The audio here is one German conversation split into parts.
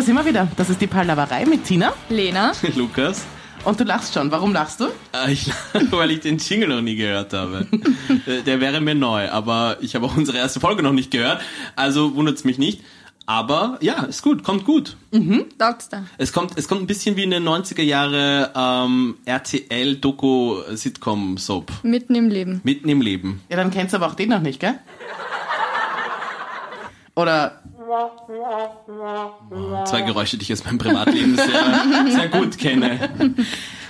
da sind wir wieder. Das ist die Palaverei mit Tina. Lena. Lukas. Und du lachst schon. Warum lachst du? Äh, Ich, weil ich den Jingle noch nie gehört habe. Äh, Der wäre mir neu, aber ich habe auch unsere erste Folge noch nicht gehört. Also wundert's mich nicht. Aber ja, ist gut, kommt gut. Taugt's da? Es kommt, es kommt ein bisschen wie eine 90er Jahre ähm, RTL-Doku-Sitcom-Soap. Mitten im Leben. Mitten im Leben. Ja, dann kennst du aber auch den noch nicht, gell? Oder Zwei Geräusche, die ich aus meinem Privatleben sehr, sehr gut kenne.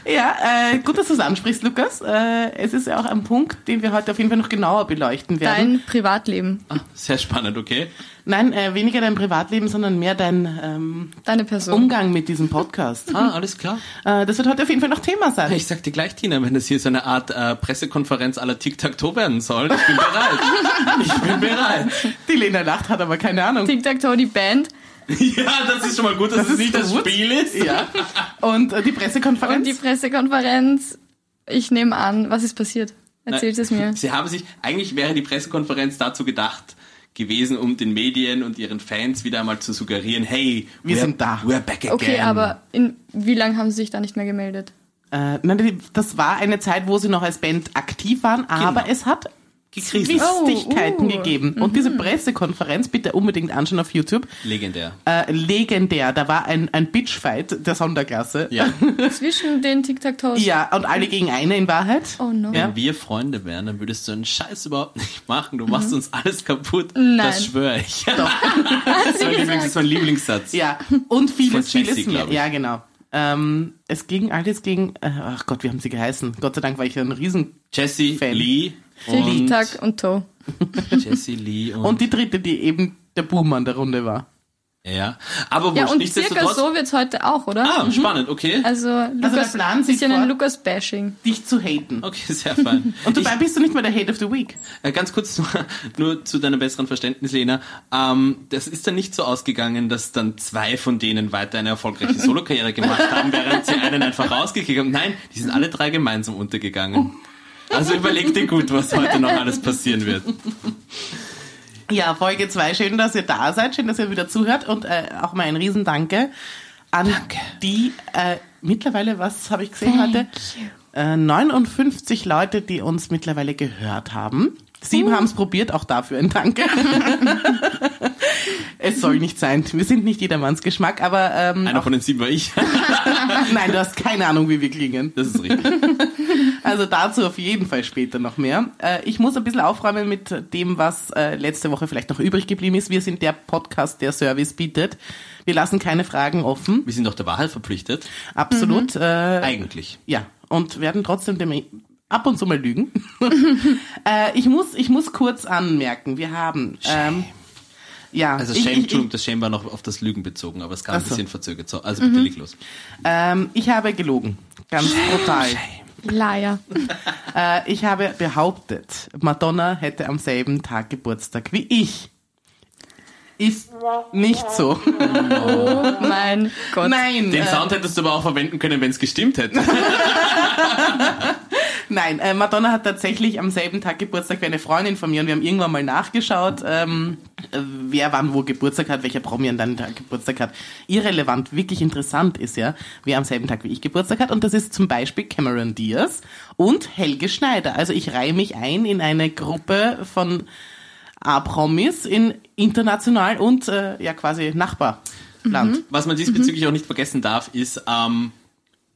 Ja, äh, gut, dass du es ansprichst, Lukas. Äh, es ist ja auch ein Punkt, den wir heute auf jeden Fall noch genauer beleuchten werden. Dein Privatleben. Ah, sehr spannend, okay? Nein, äh, weniger dein Privatleben, sondern mehr dein ähm, Deine Person. Umgang mit diesem Podcast. Ah, alles klar. Äh, das wird heute auf jeden Fall noch Thema sein. Ich sag dir gleich, Tina, wenn das hier so eine Art äh, Pressekonferenz aller Tic-Tac-Toe werden soll, ich bin bereit. Ich bin bereit. Die Lena lacht, hat aber keine Ahnung. Tic-Tac-Toe, die Band. Ja, das ist schon mal gut, dass Das es ist nicht das gut. Spiel ist. Ja. Und äh, die Pressekonferenz? Und die Pressekonferenz. Ich nehme an, was ist passiert? Erzählt es mir. Sie haben sich, eigentlich wäre die Pressekonferenz dazu gedacht gewesen, um den Medien und ihren Fans wieder einmal zu suggerieren, hey, Wir sind da. We're back again. Okay, aber in wie lange haben sie sich da nicht mehr gemeldet? Äh, nein, das war eine Zeit, wo sie noch als Band aktiv waren, aber Genau. es hat Gekriselt. Zwistigkeiten Oh, uh. gegeben. Und diese Pressekonferenz, bitte unbedingt anschauen auf YouTube, Legendär. äh, legendär. Da war ein, ein Bitchfight der Sonderklasse. Ja. Zwischen den Tic-Tac-Toes? Ja, und alle gegen eine in Wahrheit. Oh no. Ja. Wenn wir Freunde wären, dann würdest du einen Scheiß überhaupt nicht machen. Du machst uns alles kaputt. Nein. Das schwöre ich. Das ist mein, Lieblings, das ist mein Lieblingssatz. Ja, und vieles, Von Chelsea, vieles mehr. Ja, genau. Ähm, es ging alles gegen, äh, ach Gott, wie haben sie geheißen? Gott sei Dank war ich ein riesen... Jesse Fan. Lee und Tic-Tac und Toe. Jesse Lee und, Und die dritte, die eben der Buhmann der Runde war. ja. Aber Ja, und circa so wird's heute auch, oder? ah, spannend, okay. Also, Lukas, der Plan sieht bisschen vor- ein Lukas-Bashing. Dich zu haten. Okay, sehr fein. Und dabei bist du nicht mal der Hate of the Week. Äh, Ganz kurz nur, nur zu deinem besseren Verständnis, Lena. Ähm, das ist dann nicht so ausgegangen, dass dann zwei von denen weiter eine erfolgreiche Solokarriere gemacht haben, während sie einen einfach rausgekickt haben. Nein, die sind alle drei gemeinsam untergegangen. Also überleg dir gut, was heute noch alles passieren wird. Ja, Folge 2. Schön, dass ihr da seid. Schön, dass ihr wieder zuhört. Und äh, auch mal ein Riesendanke an Danke. die äh, mittlerweile, was habe ich gesehen heute? Äh, 59 Leute, die uns mittlerweile gehört haben. Sieben haben es probiert, auch dafür ein Danke. es soll nicht sein. Wir sind nicht jedermanns Geschmack, aber ähm, Einer von den sieben war ich. nein, du hast keine Ahnung, wie wir klingen. Das ist richtig. Also dazu auf jeden Fall später noch mehr. Äh, ich muss ein bisschen aufräumen mit dem, was äh, letzte Woche vielleicht noch übrig geblieben ist. Wir sind der Podcast, der Service bietet. Wir lassen keine Fragen offen. Wir sind doch der Wahrheit verpflichtet. Absolut. Äh, Eigentlich. ja. Und werden trotzdem dem ab und zu mal lügen. äh, ich, muss, ich muss kurz anmerken, wir haben... Ähm, ja, Also Shame, ich, ich, das Shame war noch auf das Lügen bezogen, aber es kam Ach ein so. bisschen verzögert. So, also bitte leg los. ähm, ich habe gelogen. Ganz brutal. Liar. Äh, ich habe behauptet, Madonna hätte am selben Tag Geburtstag wie ich. Ist nicht so. Oh mein Gott. Nein, Den äh, Sound hättest du aber auch verwenden können, wenn es gestimmt hätte. nein. Äh, Madonna hat tatsächlich am selben Tag Geburtstag wie eine Freundin von mir und wir haben irgendwann mal nachgeschaut, ähm, äh, wer wann wo Geburtstag hat, welcher Promi an deinem Tag Geburtstag hat. Irrelevant, wirklich interessant ist ja, wer am selben Tag wie ich Geburtstag hat und das ist zum Beispiel Cameron Diaz und Helge Schneider. Also ich reihe mich ein in eine Gruppe von A-Promis in international und äh, ja quasi Nachbarland. Was man diesbezüglich auch nicht vergessen darf, ist, ähm,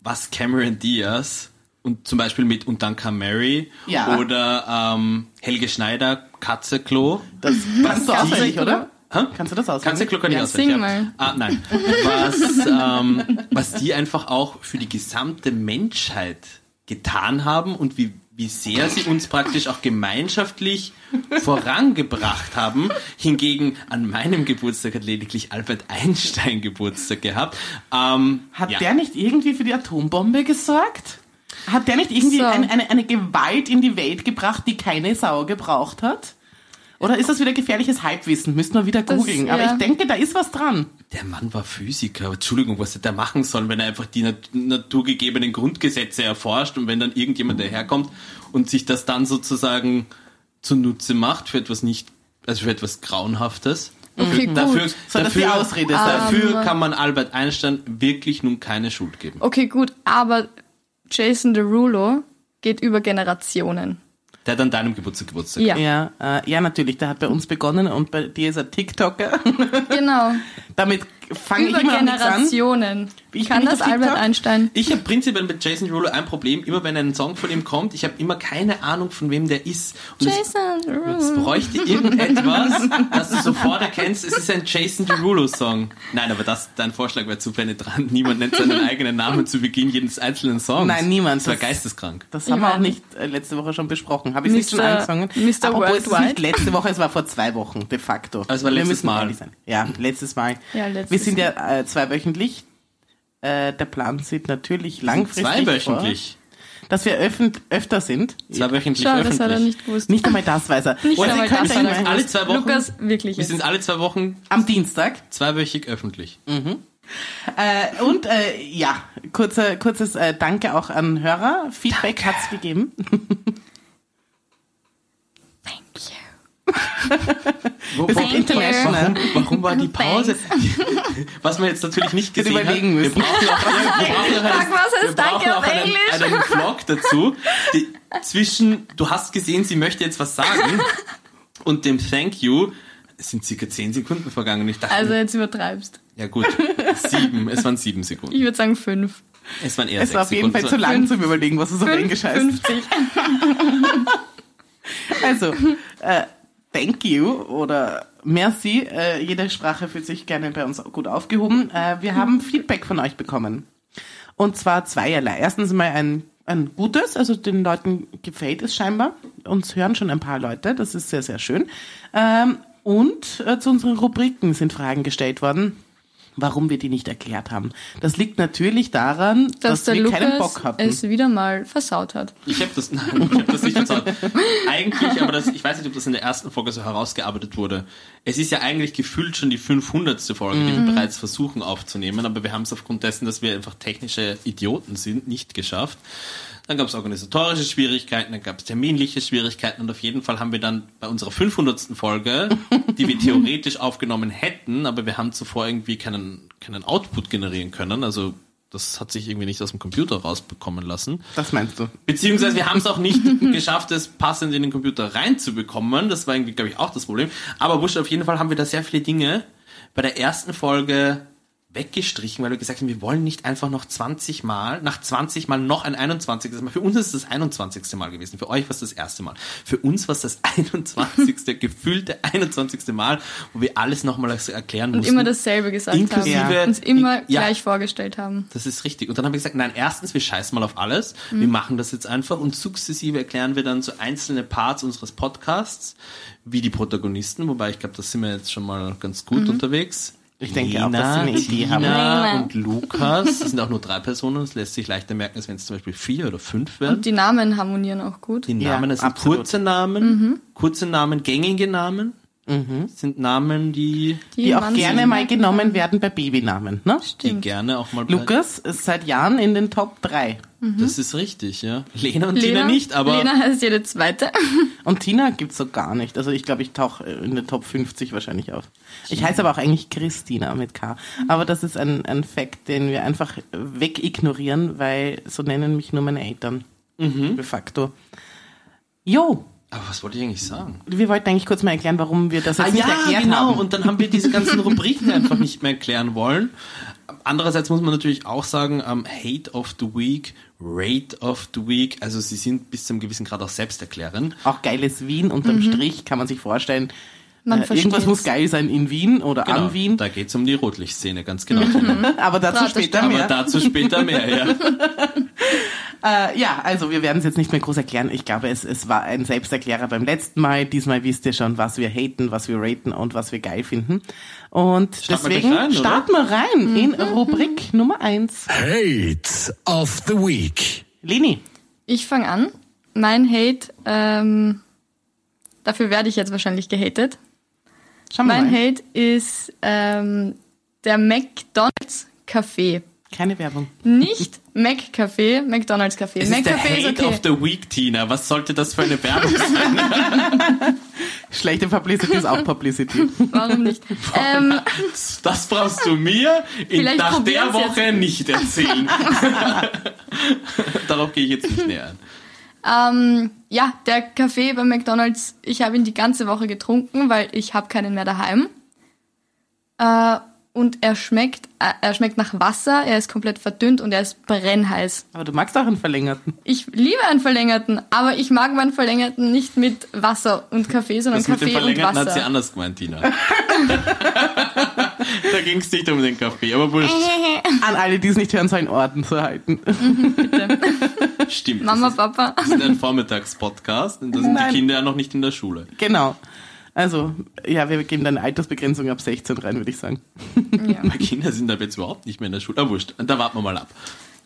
was Cameron Diaz und zum Beispiel mit Und dann kam Mary Ja. oder ähm, Helge Schneider, Katzeklo. Das kannst du auswendig, oder? Hä? Kannst du das auswendig? Katzeklo kann ich Ja, auswendig. ja. Ah, nein. Was, ähm, was die einfach auch für die gesamte Menschheit getan haben und wie, wie sehr sie uns praktisch auch gemeinschaftlich vorangebracht haben. Hingegen an meinem Geburtstag hat lediglich Albert Einstein Geburtstag gehabt. Ähm, Hat ja. der nicht irgendwie für die Atombombe gesorgt? Hat der nicht irgendwie So. eine, eine, eine Gewalt in die Welt gebracht, die keine Sau gebraucht hat? Oder ist das wieder gefährliches Halbwissen? Müssten wir wieder googeln. Aber ja. ich denke, da ist was dran. Der Mann war Physiker. Entschuldigung, was hätte er machen sollen, wenn er einfach die nat naturgegebenen Grundgesetze erforscht und wenn dann irgendjemand daherkommt und sich das dann sozusagen zunutze macht für etwas nicht, also für etwas Grauenhaftes? Okay, gut. Dafür, Soll das die dafür, Ausrede sein? dafür kann man Albert Einstein wirklich nun keine Schuld geben. Okay, gut, aber Jason Derulo geht über Generationen. Der hat an deinem Geburtstag Geburtstag. Ja, Ja, äh, ja, natürlich. Der hat bei uns begonnen und bei dir ist er TikToker. genau. Damit fange ich Über immer noch nichts an. Generationen. Ich kann das Albert TikTok. Einstein? Ich habe prinzipiell mit Jason Derulo ein Problem. Immer wenn ein Song von ihm kommt, ich habe immer keine Ahnung, von wem der ist. Und es, Jason es Derulo. bräuchte irgendetwas, das du sofort erkennst, es ist ein Jason Derulo-Song. Nein, aber das, dein Vorschlag wäre zu penetrant. Niemand nennt seinen eigenen Namen zu Beginn jedes einzelnen Songs. Nein, niemand. Das war Das- geisteskrank. Das haben wir auch nicht äh, letzte Woche schon besprochen. Habe ich nicht schon Mr. angefangen? Mr. Apropos, es Worldwide. nicht letzte Woche, es war vor zwei Wochen, de facto. Also es war Wir letztes Mal. Ja, letztes Mal. Ja, letztes Wir sind ja äh, zweiwöchentlich. Äh, der Plan sieht natürlich langfristig Zweiwöchentlich. vor, dass wir öfter sind. Zweiwöchentlich Schau, das hat er öffentlich. nicht gewusst. Nicht einmal das weiß er. Nicht Oder einmal Sie können das hat er immer- alle zwei Wochen. Lukas, wirklich Wir jetzt. sind alle zwei Wochen am Dienstag. zweiwöchig öffentlich. Äh, und äh, ja, kurze, kurzes äh, Danke auch an Hörer. Feedback hat's gegeben. Thank you. Wo, Wir sind warum, international. warum, warum war die Pause? Was wir jetzt natürlich nicht gesehen überlegen haben, wir müssen. brauchen auch, wir brauchen auch, Sag, einen, was heißt wir brauchen Danke auch auf einen, Englisch? einen Vlog dazu. Die, zwischen, du hast gesehen, sie möchte jetzt was sagen und dem Thank you sind circa 10 Sekunden vergangen. Und ich dachte, Also jetzt übertreibst. ja gut, sieben, es waren sieben Sekunden. Ich würde sagen fünf. Es waren eher Es sechs war auf jeden Sekunden. Fall zu lang Fünf- zum Überlegen, was es auf Englisch heißt. 50. Also, äh, thank you oder merci. Äh, jede Sprache fühlt sich gerne bei uns gut aufgehoben. Äh, wir haben Feedback von euch bekommen. Und zwar zweierlei. Erstens mal ein, ein gutes, also den Leuten gefällt es scheinbar. Uns hören schon ein paar Leute, das ist sehr, sehr schön. Ähm, und äh, zu unseren Rubriken sind Fragen gestellt worden, warum wir die nicht erklärt haben. Das liegt natürlich daran, dass, Dass, der wir keinen Lukas Bock hatten. es wieder mal versaut hat. Ich habe das, nein, ich hab das nicht verzahlt. Eigentlich, aber das, ich weiß nicht, ob das in der ersten Folge so herausgearbeitet wurde. Es ist ja eigentlich gefühlt schon die 500. Folge, die wir bereits versuchen aufzunehmen, aber wir haben es aufgrund dessen, dass wir einfach technische Idioten sind, nicht geschafft. Dann gab es organisatorische Schwierigkeiten, dann gab es terminliche Schwierigkeiten und auf jeden Fall haben wir dann bei unserer 500. Folge, die wir theoretisch aufgenommen hätten, aber wir haben zuvor irgendwie keinen, keinen Output generieren können, also das hat sich irgendwie nicht aus dem Computer rausbekommen lassen. das meinst du? Beziehungsweise wir haben es auch nicht geschafft, es passend in den Computer reinzubekommen. Das war irgendwie, glaube ich, auch das Problem. Aber wurscht, auf jeden Fall haben wir da sehr viele Dinge bei der ersten Folge weggestrichen, weil wir gesagt haben, wir wollen nicht einfach noch 20 Mal, nach 20 Mal noch ein 21. Mal. Für uns ist es das 21. Mal gewesen. Für euch war es das erste Mal. Für uns war es das 21. gefühlte 21. Mal, wo wir alles nochmal erklären Und mussten. immer dasselbe gesagt Inklusive- haben. Uns immer Ja. gleich vorgestellt haben. Das ist richtig. Und dann haben wir gesagt, nein, erstens, wir scheißen mal auf alles. Wir machen das jetzt einfach und sukzessive erklären wir dann so einzelne Parts unseres Podcasts, wie die Protagonisten, wobei ich glaube, da sind wir jetzt schon mal ganz gut unterwegs. Ich denke auch, dass sie eine Idee haben. Lena. und Lukas, das sind auch nur drei Personen, das lässt sich leichter merken, als wenn es zum Beispiel vier oder fünf wären. Und die Namen harmonieren auch gut. Die Ja, Namen, das sind absolut. kurze Namen, kurze Namen, gängige Namen, Das sind Namen, die, Die auch man gerne sich mal genommen werden bei Babynamen. Ne? die Stimmt. gerne auch mal bei- Lukas ist seit Jahren in den Top 3. Das ist richtig, ja. Lena und Lena, Tina nicht, aber Lena heißt jede zweite. Und Tina gibt's so gar nicht. Also ich glaube, ich tauche in den Top 50 wahrscheinlich auf. Ich heiße aber auch eigentlich Christina mit K. Aber das ist ein, ein Fact, den wir einfach wegignorieren, weil so nennen mich nur meine Eltern. Mhm. De facto. Jo, aber was wollte ich eigentlich sagen? wir wollten eigentlich kurz mal erklären, warum wir das jetzt Ah nicht ja, erklärt genau. haben. Und dann haben wir diese ganzen Rubriken einfach nicht mehr erklären wollen. Andererseits muss man natürlich auch sagen, ähm, Hate of the Week, Rate of the Week, also sie sind bis zu einem gewissen Grad auch selbsterklärend. auch geiles Wien unterm Strich kann man sich vorstellen. Man äh, irgendwas versteht's. muss geil sein in Wien oder Genau, an Wien. da geht's um die Rotlichtszene, ganz genau. Aber dazu Draht, das später stimmt. Aber mehr. dazu später mehr, ja. Äh, ja, also wir werden es jetzt nicht mehr groß erklären. Ich glaube, es, es war ein Selbsterklärer beim letzten Mal. Diesmal wisst ihr schon, was wir haten, was wir raten und was wir geil finden. Und Starten wir deswegen rein, starten wir rein in Rubrik Nummer eins. Hate of the Week. Leni, Ich fange an. Mein Hate, ähm, dafür werde ich jetzt wahrscheinlich gehatet. Schauen wir Mein mal. Hate ist ähm, der McDonald's Café. Keine Werbung. Nicht McCafé, McDonald's Café. Es ist der McCafé ist Hate okay. of the Week, Tina. Was sollte das für eine Werbung sein? Schlechte Publicity ist auch Publicity. Warum nicht? ähm, Das brauchst du mir in, nach der Woche nicht erzählen. Darauf gehe ich jetzt nicht näher ein. Ähm, ja, der Kaffee bei McDonald's, ich habe ihn die ganze Woche getrunken, weil ich habe keinen mehr daheim. Äh, und er schmeckt, äh, er schmeckt nach Wasser, er ist komplett verdünnt und er ist brennheiß. Aber du magst auch einen verlängerten. Ich liebe einen verlängerten, aber ich mag meinen verlängerten nicht mit Wasser und Kaffee, sondern Das mit dem Kaffee und Verlängerten hat sie Wasser. anders gemeint, Tina. da ging es nicht um den Kaffee, aber wurscht. An alle, die es nicht hören, sollen Orden zu halten. Stimmt. Mama, das Papa. ist, das ist ein Vormittagspodcast und da sind Nein. die Kinder ja noch nicht in der Schule. Genau. Also, ja, wir geben dann eine Altersbegrenzung ab 16 rein, würde ich sagen. Ja. Meine Kinder sind aber jetzt überhaupt nicht mehr in der Schule. Ah, wurscht. Da warten wir mal ab.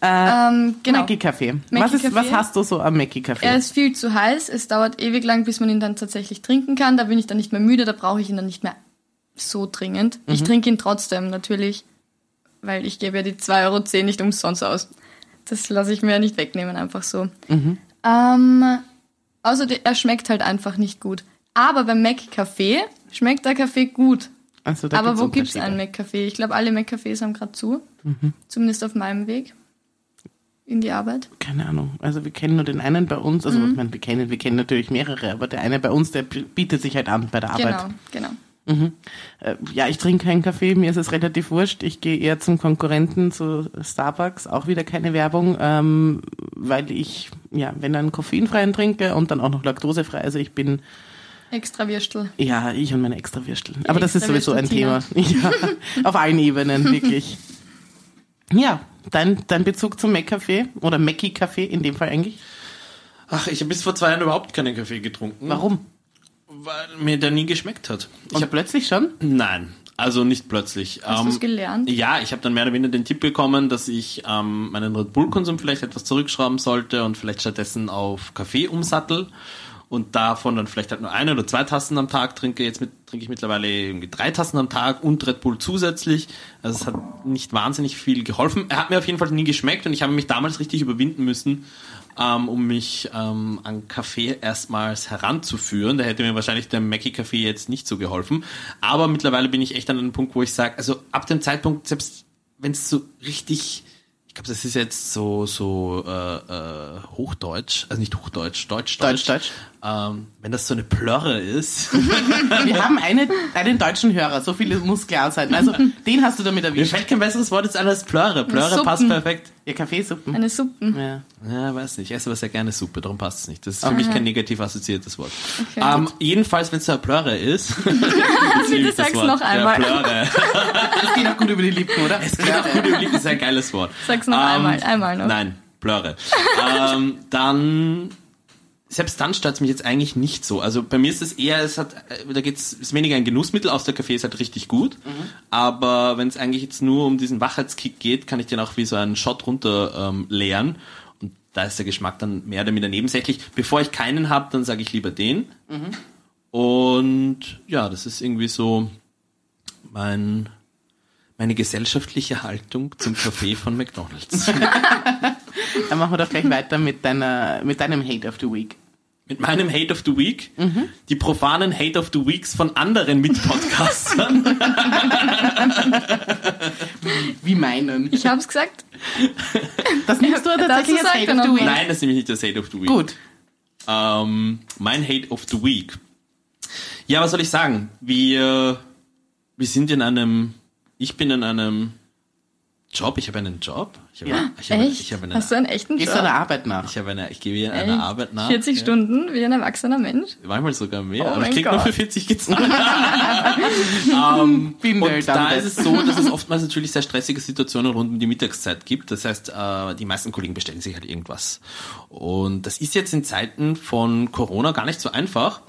Ähm, genau. Mackie Kaffee. Was, ist, was hast du so am Mackie Kaffee? Er ist viel zu heiß, es dauert ewig lang, bis man ihn dann tatsächlich trinken kann. Da bin ich dann nicht mehr müde, da brauche ich ihn dann nicht mehr so dringend. Ich trinke ihn trotzdem natürlich, weil ich gebe ja die 2,10 Euro nicht umsonst aus. Das lasse ich mir ja nicht wegnehmen, einfach so. Ähm, außerdem, er schmeckt halt einfach nicht gut. Aber beim Mac-Café schmeckt der Kaffee gut. Also, da Aber gibt's wo gibt's Unterschiede. einen Mac-Café? Ich glaube, alle Mac-Cafés haben gerade zu. Zumindest auf meinem Weg in die Arbeit. Keine Ahnung. Also wir kennen nur den einen bei uns. Also Mhm. ich meine, wir kennen, wir kennen natürlich mehrere, aber der eine bei uns, der bietet sich halt an bei der Arbeit. Genau, genau. Äh, ja, ich trinke keinen Kaffee, mir ist es relativ wurscht. Ich gehe eher zum Konkurrenten, zu Starbucks, auch wieder keine Werbung, ähm, weil ich, ja, wenn dann koffeinfreien trinke und dann auch noch laktosefrei, also ich bin, Extra Würstel. ja, ich und meine Extrawürstel. Aber das ist sowieso ein Extrawürstel, Thema. Ja, auf allen Ebenen, wirklich. Ja, dein, dein Bezug zum Mac-Café oder Mackie-Café in dem Fall eigentlich? Ach, ich habe bis vor zwei Jahren überhaupt keinen Kaffee getrunken. Warum? Weil mir der nie geschmeckt hat. Ich Und hab, plötzlich schon? nein, also nicht plötzlich. Hast Ähm, du's gelernt? Ja, ich habe dann mehr oder weniger den Tipp bekommen, dass ich ähm, meinen Red Bull-Konsum vielleicht etwas zurückschrauben sollte und vielleicht stattdessen auf Kaffee umsattel und davon dann vielleicht halt nur eine oder zwei Tassen am Tag trinke. Jetzt mit, trinke ich mittlerweile irgendwie drei Tassen am Tag und Red Bull zusätzlich. Also es hat nicht wahnsinnig viel geholfen. Er hat mir auf jeden Fall nie geschmeckt und ich habe mich damals richtig überwinden müssen, ähm, um mich ähm, an Kaffee erstmals heranzuführen. Da hätte mir wahrscheinlich der Mackie Kaffee jetzt nicht so geholfen. Aber mittlerweile bin ich echt an einem Punkt, wo ich sage, also ab dem Zeitpunkt, selbst wenn es so richtig, ich glaube, das ist jetzt so so äh, äh, Hochdeutsch, also nicht Hochdeutsch, Deutsch, Deutsch, Deutsch. Ähm, wenn das so eine Plörre ist, Wir haben eine, einen deutschen Hörer, so viele muss klar sein. Also den hast du damit mir erwischt. fällt kein besseres Wort jetzt an als Plörre. Plörre Suppen. passt perfekt. Ja, Kaffeesuppen. Eine Suppen. Ja. Ja, weiß nicht. Ich esse aber sehr gerne Suppe, darum passt es nicht. Das ist für mich kein negativ assoziiertes Wort. Okay, ähm, jedenfalls, wenn es so eine Plörre ist. Bitte sag's noch einmal. Ja, Plörre. Das geht auch gut über die Lippen, oder? Es geht auch gut über die Lippen, ist ein geiles Wort. Sag's noch einmal, einmal noch. Nein, Plörre. ähm, dann, selbst dann stört es mich jetzt eigentlich nicht so. Also bei mir ist es eher, es hat, äh, da geht's, ist weniger ein Genussmittel, aus der Kaffee ist halt richtig gut. Aber wenn es eigentlich jetzt nur um diesen Wachheitskick geht, kann ich den auch wie so einen Shot runter ähm, leeren. Und da ist der Geschmack dann mehr oder minder nebensächlich. Bevor ich keinen habe, dann sage ich lieber den. Und ja, das ist irgendwie so mein, meine gesellschaftliche Haltung zum Kaffee von McDonalds. Dann machen wir doch gleich weiter mit deiner, mit deinem Hate of the Week. Mit meinem Hate of the Week, die profanen Hate of the Weeks von anderen Mitpodcastern. Wie meinen. Ich hab's gesagt. Das nimmst du tatsächlich als Hate of the Week. Nein, das ist nämlich nicht das Hate of the Week. Gut. Ähm, mein Hate of the Week. Ja, was soll ich sagen? Wir, wir sind in einem, ich bin in einem Job, ich habe einen Job. Ich habe, Ja. ich habe, Echt? ich habe eine, Hast du einen echten Gehst Job? du der Arbeit nach? ich habe eine, ich gehe Echt? einer Arbeit nach. 40 ja. Stunden wie ein erwachsener Mensch? Manchmal sogar mehr, Oh aber ich krieg nur für 40 gezahlt. Bin und da ist es so, dass es oftmals natürlich sehr stressige Situationen rund um die Mittagszeit gibt. Das heißt, äh, die meisten Kollegen bestellen sich halt irgendwas. Und das ist jetzt in Zeiten von Corona gar nicht so einfach.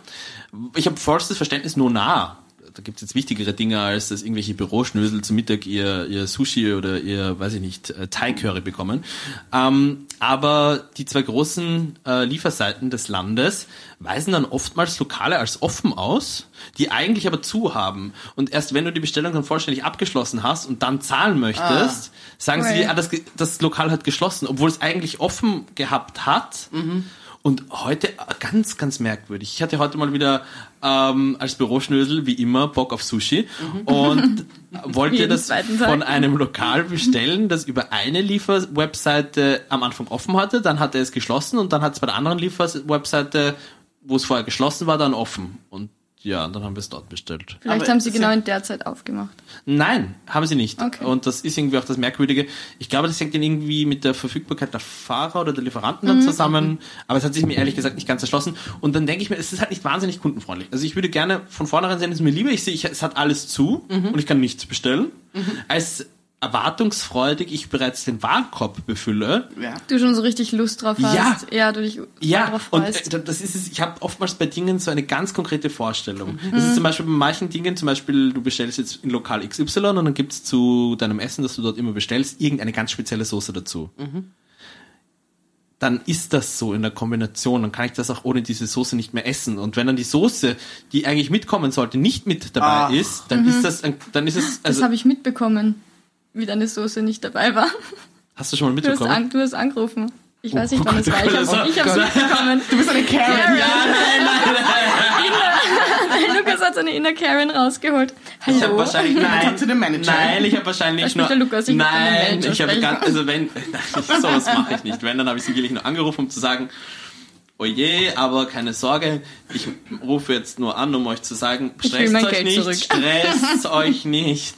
Ich habe vollstes Verständnis nur nah. Da gibt's jetzt wichtigere Dinge, als dass irgendwelche Büroschnösel zum Mittag ihr, ihr Sushi oder ihr, weiß ich nicht, äh, Thai-Curry bekommen. Ähm, aber die zwei großen äh, Lieferseiten des Landes weisen dann oftmals Lokale als offen aus, die eigentlich aber zu haben. Und erst wenn du die Bestellung dann vollständig abgeschlossen hast und dann zahlen möchtest, sagen sie Right. dir, ah, das, das Lokal hat geschlossen, obwohl es eigentlich offen gehabt hat. Und heute ganz, ganz merkwürdig. Ich hatte heute mal wieder ähm, als Büroschnösel, wie immer, Bock auf Sushi und wollte das von einem Lokal bestellen, das über eine Lieferwebseite am Anfang offen hatte, dann hatte es geschlossen und dann hat es bei der anderen Lieferwebseite, wo es vorher geschlossen war, dann offen. Und ja, dann haben wir es dort bestellt. Vielleicht Aber haben sie genau in der Zeit aufgemacht. Nein, haben sie nicht. Okay. Und das ist irgendwie auch das Merkwürdige. Ich glaube, das hängt dann irgendwie mit der Verfügbarkeit der Fahrer oder der Lieferanten dann zusammen. Aber es hat sich mir ehrlich gesagt nicht ganz erschlossen. Und dann denke ich mir, es ist halt nicht wahnsinnig kundenfreundlich. Also ich würde gerne von vornherein sehen, es ist mir lieber, ich sehe, ich, es hat alles zu und ich kann nichts bestellen, als erwartungsfreudig ich bereits den Warenkorb befülle Ja. Du schon so richtig Lust drauf hast. Ja. Ja, du dich Ja, drauf und freust. äh, das ist es, ich habe oftmals bei Dingen so eine ganz konkrete Vorstellung. Das ist zum Beispiel bei manchen Dingen, zum Beispiel du bestellst jetzt in Lokal XY und dann gibt's zu deinem Essen, das du dort immer bestellst, irgendeine ganz spezielle Soße dazu. Dann ist das so in der Kombination, dann kann ich das auch ohne diese Soße nicht mehr essen. Und wenn dann die Soße, die eigentlich mitkommen sollte, nicht mit dabei Ah. ist, dann ist das, dann ist es, das also, habe ich mitbekommen, wie deine Soße nicht dabei war. hast du schon mal Du hast, mitbekommen? an, du hast angerufen. Ich weiß nicht, Oh wann es war. Ich das habe war- ich hab's Gott. mitbekommen. Du bist eine Karen. Lukas hat seine Inner Karen rausgeholt. Hallo. Ich habe wahrscheinlich nein, zu dem Manager. Nein, ich habe wahrscheinlich nur der Lukas, ich Nein, ich habe ganz also wenn nein, sowas mache ich nicht. Wenn dann habe ich sie wirklich nur angerufen, um zu sagen, oh je, aber keine Sorge, ich rufe jetzt nur an, um euch zu sagen, Ich stresst euch Geld nicht, zurück. stresst euch nicht.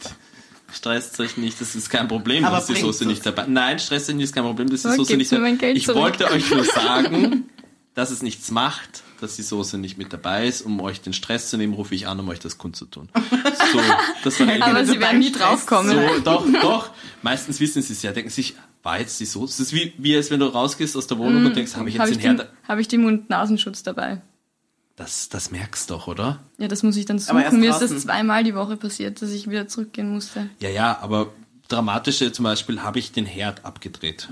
Stresst euch nicht, das ist kein Problem, Aber dass die Soße nicht dabei. Nein, stresst euch nicht, ist kein Problem, dass die So, Soße nicht mein Geld Ich zurück. wollte euch nur sagen, dass es nichts macht, dass die Soße nicht mit dabei ist. Um euch den Stress zu nehmen, rufe ich an, um euch das kundzutun. So, das war Aber sie werden nie draufkommen. So, doch, doch. Meistens wissen sie es ja, denken sich, war jetzt die Soße. Das ist wie, wie als wenn du rausgehst aus der Wohnung und denkst, habe ich jetzt Habe den Mm, ich, den- Herd. hab ich den Mund-Nasenschutz dabei? Das, das merkst doch, oder? Ja, das muss ich dann suchen. Mir ist das zweimal die Woche passiert, dass ich wieder zurückgehen musste. Ja, ja, aber dramatische zum Beispiel habe ich den Herd abgedreht.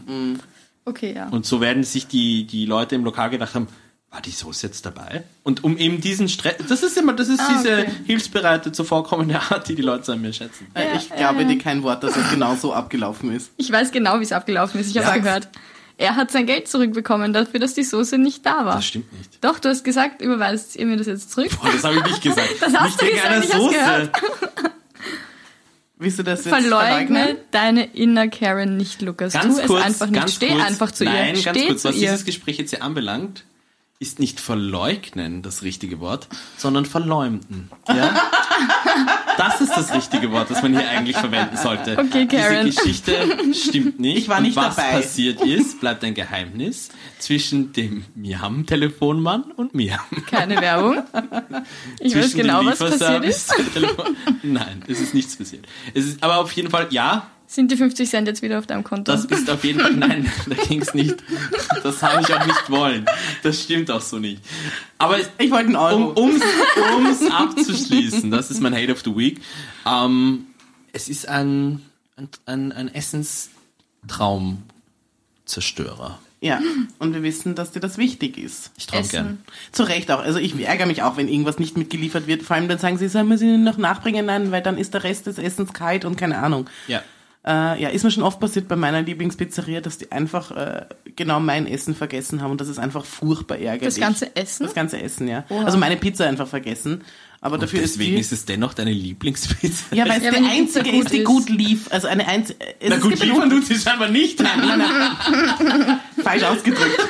Okay, ja. Und so werden sich die, die Leute im Lokal gedacht haben, war die Soße jetzt dabei? Und um eben diesen Stress, das ist immer, das ist Ah, diese okay. hilfsbereite, zuvorkommende Art, die die Leute an mir schätzen. Äh, Ich glaube dir kein Wort, dass es genau so abgelaufen ist. Ich weiß genau, wie es abgelaufen ist. Ich habe Ja. es gehört. Er hat sein Geld zurückbekommen dafür, dass die Soße nicht da war. Das stimmt nicht. Doch, du hast gesagt, überweist ihr mir das jetzt zurück. Boah, das habe ich nicht gesagt. Das hast nicht du gesagt, ich Soße. gehört. Willst du das jetzt Verleugne verleugnen? deine Inner Karen nicht, Lukas. Ganz tu kurz, es einfach nicht. Steh kurz, einfach zu nein, ihr. ganz Steh kurz, was ihr. dieses Gespräch jetzt hier anbelangt, ist nicht verleugnen das richtige Wort, sondern verleumden. Ja? Das ist das richtige Wort, das man hier eigentlich verwenden sollte. Okay, Karen. Diese Geschichte stimmt nicht. Ich war nicht und was dabei. passiert ist, bleibt ein Geheimnis zwischen dem Miam-Telefonmann und mir. Keine Werbung. Ich weiß Zwischen dem genau, was passiert ist. Nein, es ist nichts passiert. Es ist aber auf jeden Fall, ja, Sind die 50 Cent jetzt wieder auf deinem Konto? das ist auf jeden Fall, nein, da ging es nicht. Das habe ich auch nicht wollen. Das stimmt auch so nicht. Aber es, Ich wollte einen Euro. um ums, ums abzuschließen, das ist mein Hate of the Week. Ähm, es ist ein, ein, ein, Essenstraumzerstörer. Ja, und wir wissen, dass dir das wichtig ist. Ich traue gern. Zu Recht auch. Also ich ärgere mich auch, wenn irgendwas nicht mitgeliefert wird. Vor allem dann sagen sie, sollen wir sie noch nachbringen? Nein, weil dann ist der Rest des Essens kalt und keine Ahnung. Ja. Äh, ja, ist mir schon oft passiert bei meiner Lieblingspizzeria, dass die einfach äh, genau mein Essen vergessen haben und das ist einfach furchtbar ärgerlich. Das ganze Essen? Das ganze Essen, ja. Oha. Also meine Pizza einfach vergessen. Aber Und dafür deswegen ist ist es dennoch deine Lieblingspizza. die, ja, weil es Ja, die einzige ist, die gut lief. Also eine einzige. Na gut, liefern tut sie scheinbar nicht. Falsch ausgedrückt.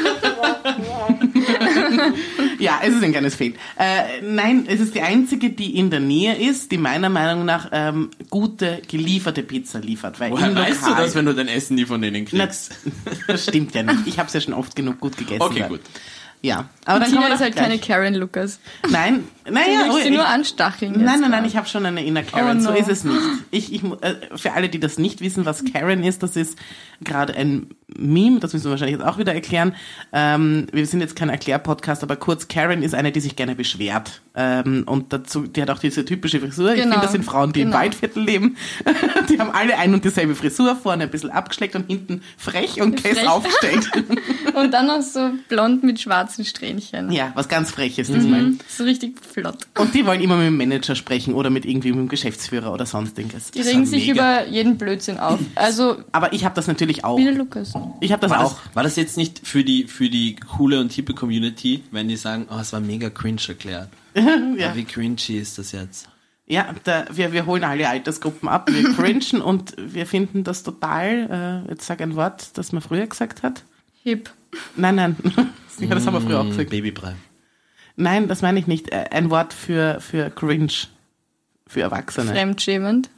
ja, es ist ein kleines Fehl. Äh, nein, es ist die einzige, die in der Nähe ist, die meiner Meinung nach ähm, gute gelieferte Pizza liefert. Weil Woher weißt du Lokal- das, wenn du dein Essen nie von denen Na, kriegst? das stimmt ja nicht. Ich habe es ja schon oft genug gut gegessen. Okay, dann. gut. Ja, aber dann Tina ist halt gleich. keine Karen Lucas. Nein, Du naja, willst oh, sie nur ich- anstacheln. Nein, nein, nein, gerade. ich habe schon eine Inner Karen, Oh, so no. ist es nicht. Ich, ich, äh, für alle, die das nicht wissen, was Karen ist, das ist gerade ein Meme, das müssen wir wahrscheinlich jetzt auch wieder erklären. Ähm, wir sind jetzt kein Erklärpodcast, aber kurz, Karen ist eine, die sich gerne beschwert. Ähm, und dazu, die hat auch diese typische Frisur. Ich Genau, finde, das sind Frauen, die im genau. Waldviertel leben. die haben alle ein und dieselbe Frisur, vorne ein bisschen abgeschleckt und hinten frech und Käse aufgestellt. Und dann noch so blond mit schwarzen Strähnchen. ja, was ganz Freches diesmal. Mhm. So richtig flott. Und die wollen immer mit dem Manager sprechen oder mit irgendwie mit dem Geschäftsführer oder sonstiges. Die regen sich mega. über jeden Blödsinn auf. Also, Aber ich habe das natürlich auch. wie der Lukas. Ich habe das War auch. das, war das jetzt nicht für die, für die coole und hippe Community, wenn die sagen, oh, es war mega cringe erklärt? ja, Wie cringy ist das jetzt? ja da, wir, wir holen alle Altersgruppen ab, wir cringen und wir finden das total, äh, jetzt sag ein Wort, das man früher gesagt hat. Hip. Nein, nein, ja, das haben wir früher auch Mm, gesagt. Babybrei. Nein, das meine ich nicht. Äh, Ein Wort für, für cringe, für Erwachsene. Fremdschämend.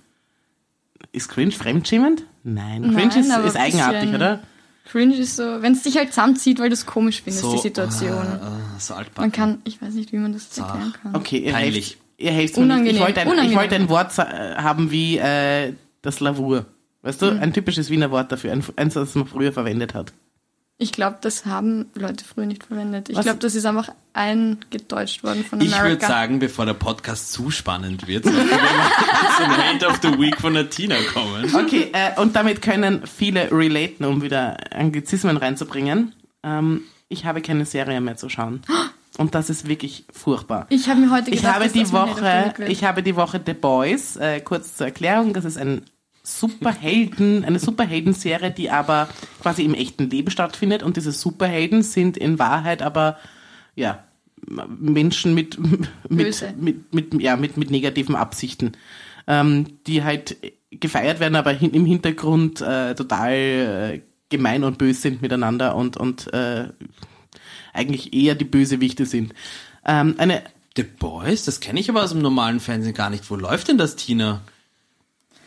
ist cringe fremdschämend? Nein, Nein, cringe ist, aber ist eigenartig, oder? Cringe ist so, wenn es dich halt zusammenzieht, weil du es komisch findest, So, die Situation. ah, ah, so altbacken. Man kann, ich weiß nicht, wie man das Zart. erklären kann. Okay, ihr Peinlich. helft, ihr helft mir nicht. Ich Unangenehm, wollte ein, wollte ein Wort äh, haben wie äh, das Lavur. Weißt du, Mhm. ein typisches Wiener Wort dafür, ein, eins, das man früher verwendet hat. Ich glaube, das haben Leute früher nicht verwendet. Ich Was? glaube, das ist einfach eingedeutscht worden von Ich würde sagen, bevor der Podcast zu spannend wird, sollten wir mal zum Hate of the Week von der Tina kommen. Okay, äh, und damit können viele relaten, um wieder Anglizismen reinzubringen. Ähm, ich habe keine Serie mehr zu schauen. Und das ist wirklich furchtbar. ich habe mir heute Ich gedacht, habe dass die Woche, ich habe die Woche The Boys, äh, kurz zur Erklärung, das ist ein Superhelden, eine Superhelden-Serie, die aber quasi im echten Leben stattfindet und diese Superhelden sind in Wahrheit aber, ja, Menschen mit, mit, mit, mit, ja, mit, mit negativen Absichten, ähm, die halt gefeiert werden, aber hin, im Hintergrund äh, total äh, gemein und böse sind miteinander und, und äh, eigentlich eher die Bösewichte sind. Ähm, eine The Boys, das kenne ich aber aus dem normalen Fernsehen gar nicht. Wo läuft denn das, Tina?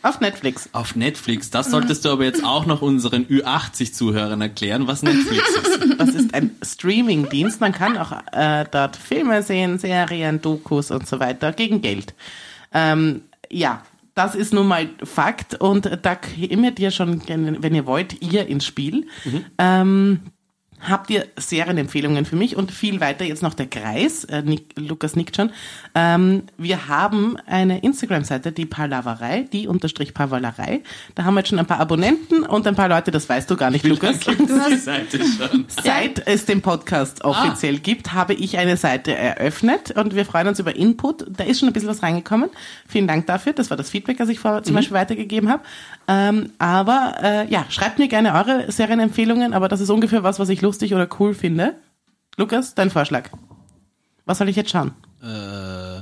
Auf Netflix. Auf Netflix. Das solltest du aber jetzt auch noch unseren Ü80-Zuhörern erklären, was Netflix ist. Das ist ein Streaming-Dienst. Man kann auch äh, dort Filme sehen, Serien, Dokus und so weiter gegen Geld. Ähm, ja, das ist nun mal Fakt und da kämet ihr schon, wenn ihr wollt, ihr ins Spiel. Ähm, habt ihr Serienempfehlungen für mich und viel weiter jetzt noch der Kreis, äh, Nick, Lukas nickt schon. Ähm, wir haben eine Instagram-Seite, die Palaverei, die unterstrich Pavalerei. Da haben wir jetzt schon ein paar Abonnenten und ein paar Leute, das weißt du gar nicht, Lukas. Die Seite schon. Seit es den Podcast offiziell gibt, habe ich eine Seite eröffnet und wir freuen uns über Input. Da ist schon ein bisschen was reingekommen. Vielen Dank dafür. Das war das Feedback, das ich vorher zum Beispiel weitergegeben habe. Ähm, aber äh, ja, schreibt mir gerne eure Serienempfehlungen, aber das ist ungefähr was, was ich lustig oder cool finde. Lukas, dein Vorschlag. Was soll ich jetzt schauen? Äh,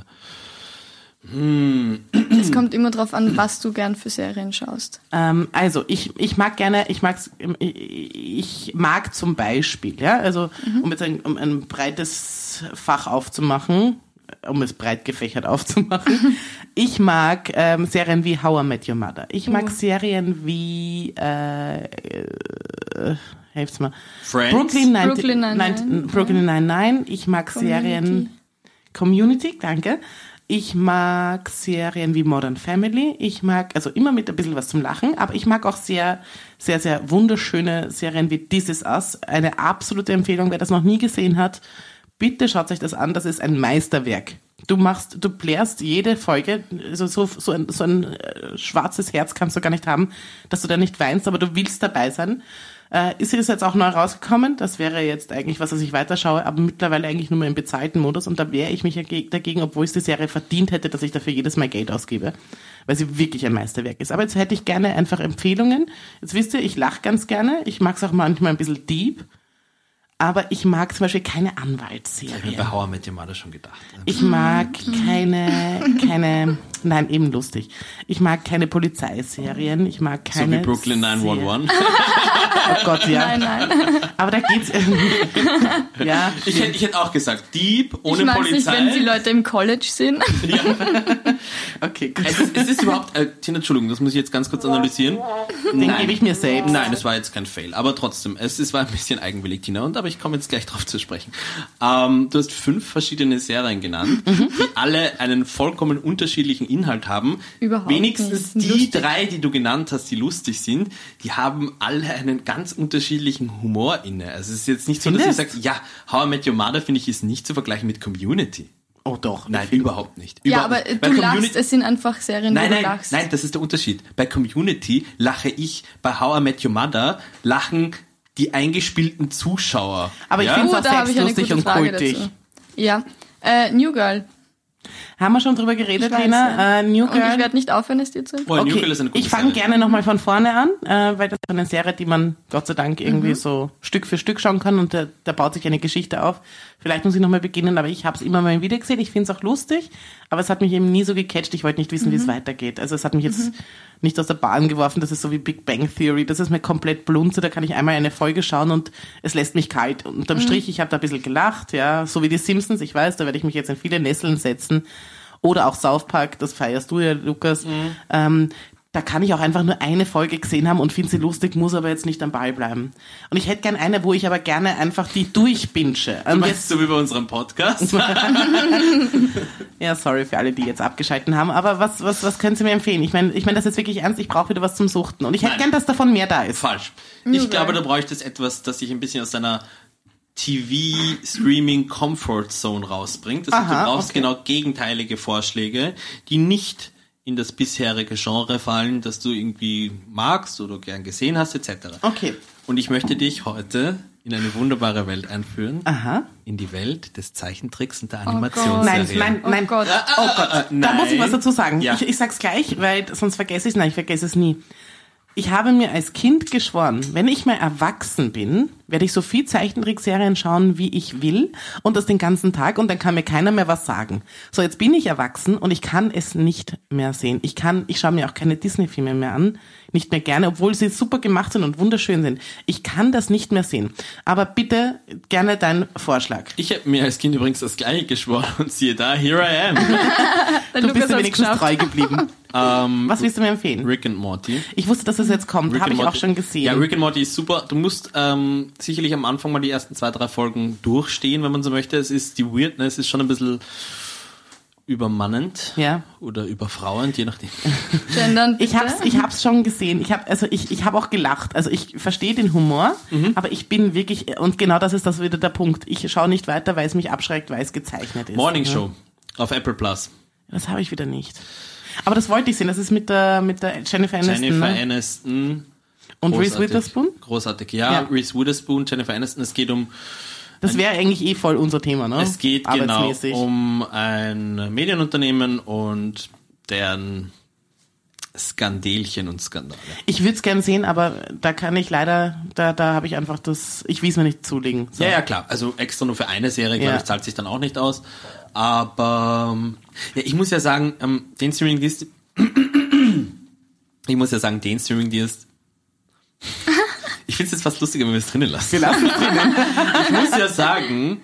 Es kommt immer drauf an, was du gern für Serien schaust. Ähm, also ich, ich mag gerne, ich mag's, ich, mag zum Beispiel, ja, also um jetzt ein, um ein breites Fach aufzumachen, um es breit gefächert aufzumachen, ich mag ähm, Serien wie How I Met Your Mother. Ich mag Oh. Serien wie äh, äh, helft's mal. Friends. Brooklyn Nine Brooklyn Nine-Nine. Nine- Brooklyn Nine-Nine. Ich mag Serien Community, danke. Ich mag Serien wie Modern Family. Ich mag, also immer mit ein bisschen was zum Lachen, aber ich mag auch sehr, sehr, sehr wunderschöne Serien wie This Is Us. Eine absolute Empfehlung, wer das noch nie gesehen hat. Bitte schaut euch das an, das ist ein Meisterwerk. Du machst, du blärst jede Folge, also so, so ein, so ein äh, schwarzes Herz kannst du gar nicht haben, dass du da nicht weinst, aber du willst dabei sein. Äh, ist es jetzt auch neu rausgekommen? Das wäre jetzt eigentlich was, was ich weiterschaue, aber mittlerweile eigentlich nur mehr im bezahlten Modus und da wehre ich mich dagegen, obwohl es die Serie verdient hätte, dass ich dafür jedes Mal Geld ausgebe, weil sie wirklich ein Meisterwerk ist. Aber jetzt hätte ich gerne einfach Empfehlungen. Jetzt wisst ihr, ich lache ganz gerne, ich mag es auch manchmal ein bisschen deep, aber ich mag zum Beispiel keine Ich habe Anwaltsserien. bei I Met Your Mother schon gedacht. Ich mag keine, keine, nein, eben lustig. Ich mag keine Polizeiserien. Ich mag So keine. wie Brooklyn 911. Oh Gott, ja. Nein, nein. Aber da geht's. ja. Ich hätte, ich hätte auch gesagt, Dieb ohne ich mag es nicht, Polizei. wenn die Leute im College sind. Okay, gut. es, ist, es ist überhaupt, äh, Tina, Entschuldigung, das muss ich jetzt ganz kurz analysieren. Den gebe ich mir selbst. Nein, es war jetzt kein Fail, aber trotzdem, es, es war ein bisschen eigenwillig, Tina, und aber ich ich komme jetzt gleich drauf zu sprechen. Ähm, du hast fünf verschiedene Serien genannt, Mhm. die alle einen vollkommen unterschiedlichen Inhalt haben. Überhaupt Wenigstens nicht. die Lustig. drei, die du genannt hast, die lustig sind, die haben alle einen ganz unterschiedlichen Humor inne. Also es ist jetzt nicht so, dass ich Findest? sage, ja, How I Met Your Mother finde ich ist nicht zu vergleichen mit Community. Oh doch. Nein, überhaupt nicht. Ja, Überhaupt aber nicht. äh, Bei du Community- lachst, es sind einfach Serien, Nein, wo nein, du lachst. nein, das ist der Unterschied. Bei Community lache ich, bei How I Met Your Mother lachen die eingespielten Zuschauer. Aber ich ja? find's Oh, auch da habe ich eine selbstlustig und Frage kultig. dazu. Ja, äh, New Girl. Haben wir schon drüber geredet, Ich weiß, Lena? ja. Äh, New Und ich Girl. werde nicht aufhören, es dir zu Oh, New Okay, Girl ist eine gute ich fange gerne nochmal von vorne an, äh, weil das ist eine Serie, die man Gott sei Dank irgendwie Mhm. so Stück für Stück schauen kann und da, da baut sich eine Geschichte auf. Vielleicht muss ich nochmal beginnen, aber ich habe es immer mal wieder gesehen. Ich finde es auch lustig, aber es hat mich eben nie so gecatcht. Ich wollte nicht wissen, wie Mhm. es weitergeht. Also es hat mich jetzt nicht aus der Bahn geworfen. Das ist so wie Big Bang Theory. Das ist mir komplett blunze. Da kann ich einmal eine Folge schauen und es lässt mich kalt. Mhm. Unterm Strich, ich habe da ein bisschen gelacht, ja, so wie die Simpsons. Ich weiß, da werde ich mich jetzt in viele Nesseln setzen. Oder auch South Park, das feierst du ja, Lukas. Ähm, da kann ich auch einfach nur eine Folge gesehen haben und finde sie lustig, muss aber jetzt nicht am Ball bleiben. Und ich hätte gern eine, wo ich aber gerne einfach die durchbinsche. Du Und meinst so wie bei unserem Podcast? ja, sorry für alle, die jetzt abgeschalten haben. Aber was, was, was können Sie mir empfehlen? Ich meine, ich meine das jetzt wirklich ernst. Ich brauche wieder was zum Suchten. Und ich hätte Nein. gern, dass davon mehr da ist. Falsch. Ich Girl. glaube, da bräuchte es etwas, das sich ein bisschen aus deiner TV-Streaming-Comfort-Zone rausbringt. Das heißt, Aha, du brauchst okay. genau gegenteilige Vorschläge, die nicht in das bisherige Genre fallen, das du irgendwie magst oder gern gesehen hast, etc. Okay. Und ich möchte dich heute in eine wunderbare Welt einführen. Aha. In die Welt des Zeichentricks und der Gott. Animationsserien. Nein, nein, Oh nein. Gott. Oh Gott. äh, Da nein. muss ich was dazu sagen. Ja. Ich, ich sag's gleich, weil sonst vergesse ich es. Nein, ich vergesse es nie. Ich habe mir als Kind geschworen, wenn ich mal erwachsen bin, werde ich so viel Zeichentrickserien schauen, wie ich will und das den ganzen Tag und dann kann mir keiner mehr was sagen. So, jetzt bin ich erwachsen und ich kann es nicht mehr sehen. Ich kann, ich schaue mir auch keine Disney-Filme mehr an, nicht mehr gerne, obwohl sie super gemacht sind und wunderschön sind. Ich kann das nicht mehr sehen. Aber bitte gerne dein Vorschlag. Ich habe mir als Kind übrigens das gleiche geschworen und siehe da, here I am. Du Lukas bist wenigstens geschafft. treu geblieben. ähm, Was willst du mir empfehlen? Rick and Morty. Ich wusste, dass es jetzt kommt. Habe ich auch Morty- schon gesehen. Ja, Rick and Morty ist super. Du musst ähm, sicherlich am Anfang mal die ersten zwei, drei Folgen durchstehen, wenn man so möchte. Es ist die Weirdness ist schon ein bisschen übermannend Ja. oder überfrauend, je nachdem. Gendern, Ich hab's, ich hab's schon gesehen. Ich hab, also ich, ich habe auch gelacht. Also ich verstehe den Humor, Mhm. aber ich bin wirklich und genau das ist das wieder der Punkt. Ich schaue nicht weiter, weil es mich abschreckt, weil es gezeichnet ist. Morning. Show auf Apple Plus. Das habe ich wieder nicht. Aber das wollte ich sehen. Das ist mit der mit der Jennifer Aniston Jennifer ne? Aniston. und Reese. Witherspoon. Großartig, ja. Ja. Reese Witherspoon, Jennifer Aniston. Es geht um Das wäre eigentlich eh voll unser Thema, ne? Es geht genau um ein Medienunternehmen und deren Skandelchen und Skandale. Ich würde es gern sehen, aber da kann ich leider, da, da habe ich einfach das, ich will es mir nicht zulegen. So. Ja, ja, klar. Also extra nur für eine Serie, glaube Ja. ich, zahlt sich dann auch nicht aus. Aber ähm, ja, ich muss ja sagen, ähm, den Streaming-Dienst, ich muss ja sagen, den Streaming-Dienst, ich finde es jetzt fast lustiger, wenn wir es drinnen lassen. Wir lassen es drinnen. Ich muss ja sagen,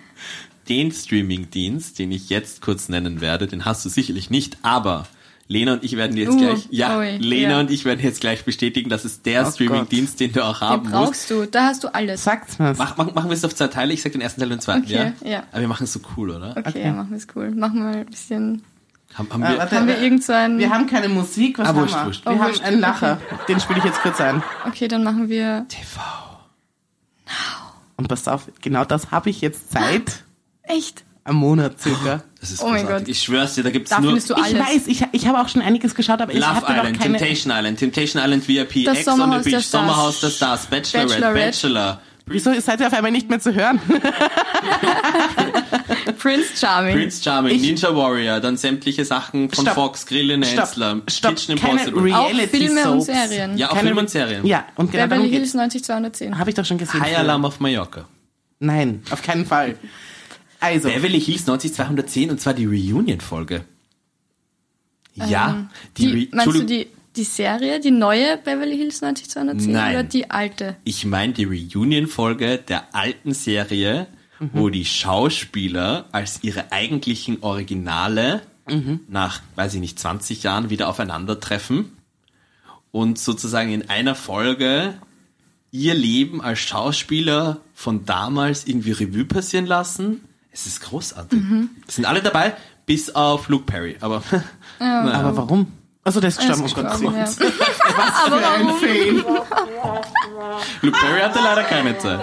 den Streaming-Dienst, den ich jetzt kurz nennen werde, den hast du sicherlich nicht, aber Lena und ich werden dir jetzt Uh, gleich, ja, ui, Lena ja. und ich werden jetzt gleich bestätigen, das ist der Oh Streaming-Dienst, den du auch haben Den musst. brauchst du, da hast du alles. Sagt's mir. Mach, mach, machen wir es auf zwei Teile, ich sag den ersten Teil und den zweiten, Okay, ja? ja. Aber wir machen es so cool, oder? Okay, Okay. ja, machen wir es cool. Machen wir ein bisschen. Haben, haben Äh, wir, warte, Haben wir irgend so ein. wir haben keine Musik, was Ah, haben wurscht, wir? wurscht. Wir Oh, haben wurscht, einen Lacher, den spiele ich jetzt kurz ein. Okay, dann machen wir. TV. Und pass auf, genau das habe ich jetzt seit Echt? einem Monat circa. Das ist Oh mein großartig. Gott. Ich schwör's dir, da gibt's Da nur findest du Ich alles. weiß, ich, ich habe auch schon einiges geschaut, aber ich Love hatte noch Island, keine... Temptation Island, Temptation Island VIP, Das Ex on the Sommerhaus Beach. Sommerhaus der Stars, Bachelorette, Bachelorette. Bachelor, Wieso seid ihr auf einmal nicht mehr zu hören? Prince Charming. Prince Charming, Ich- Ninja Warrior, dann sämtliche Sachen von Stopp. Fox, Grill in Stopp, Hensler, stopp, Kitchen keine Impossible. Auch Reality Filme und Soaps. Serien. ja, auch keine- Filme und Serien. Ja, und genau Beverly Hills geht's. 90210. Habe ich doch schon gesehen. High Alarm auf Mallorca. Nein, auf keinen Fall. Also, Beverly Hills 90210 und zwar die Reunion-Folge. Ja, die, Die, Re meinst du die, die Serie, die neue Beverly Hills 90210 Nein. oder die alte? ich meine die Reunion-Folge der alten Serie, wo die Schauspieler als ihre eigentlichen Originale nach, weiß ich nicht, 20 Jahren wieder aufeinandertreffen und sozusagen in einer Folge ihr Leben als Schauspieler von damals irgendwie Revue passieren lassen. Es ist großartig. Es sind alle dabei, bis auf Luke Perry. Aber Aber warum? Also der ist gestorben, ist oh Gott. gestorben, ja. Was für ein Fail. Luke Perry hatte leider keine Zeit.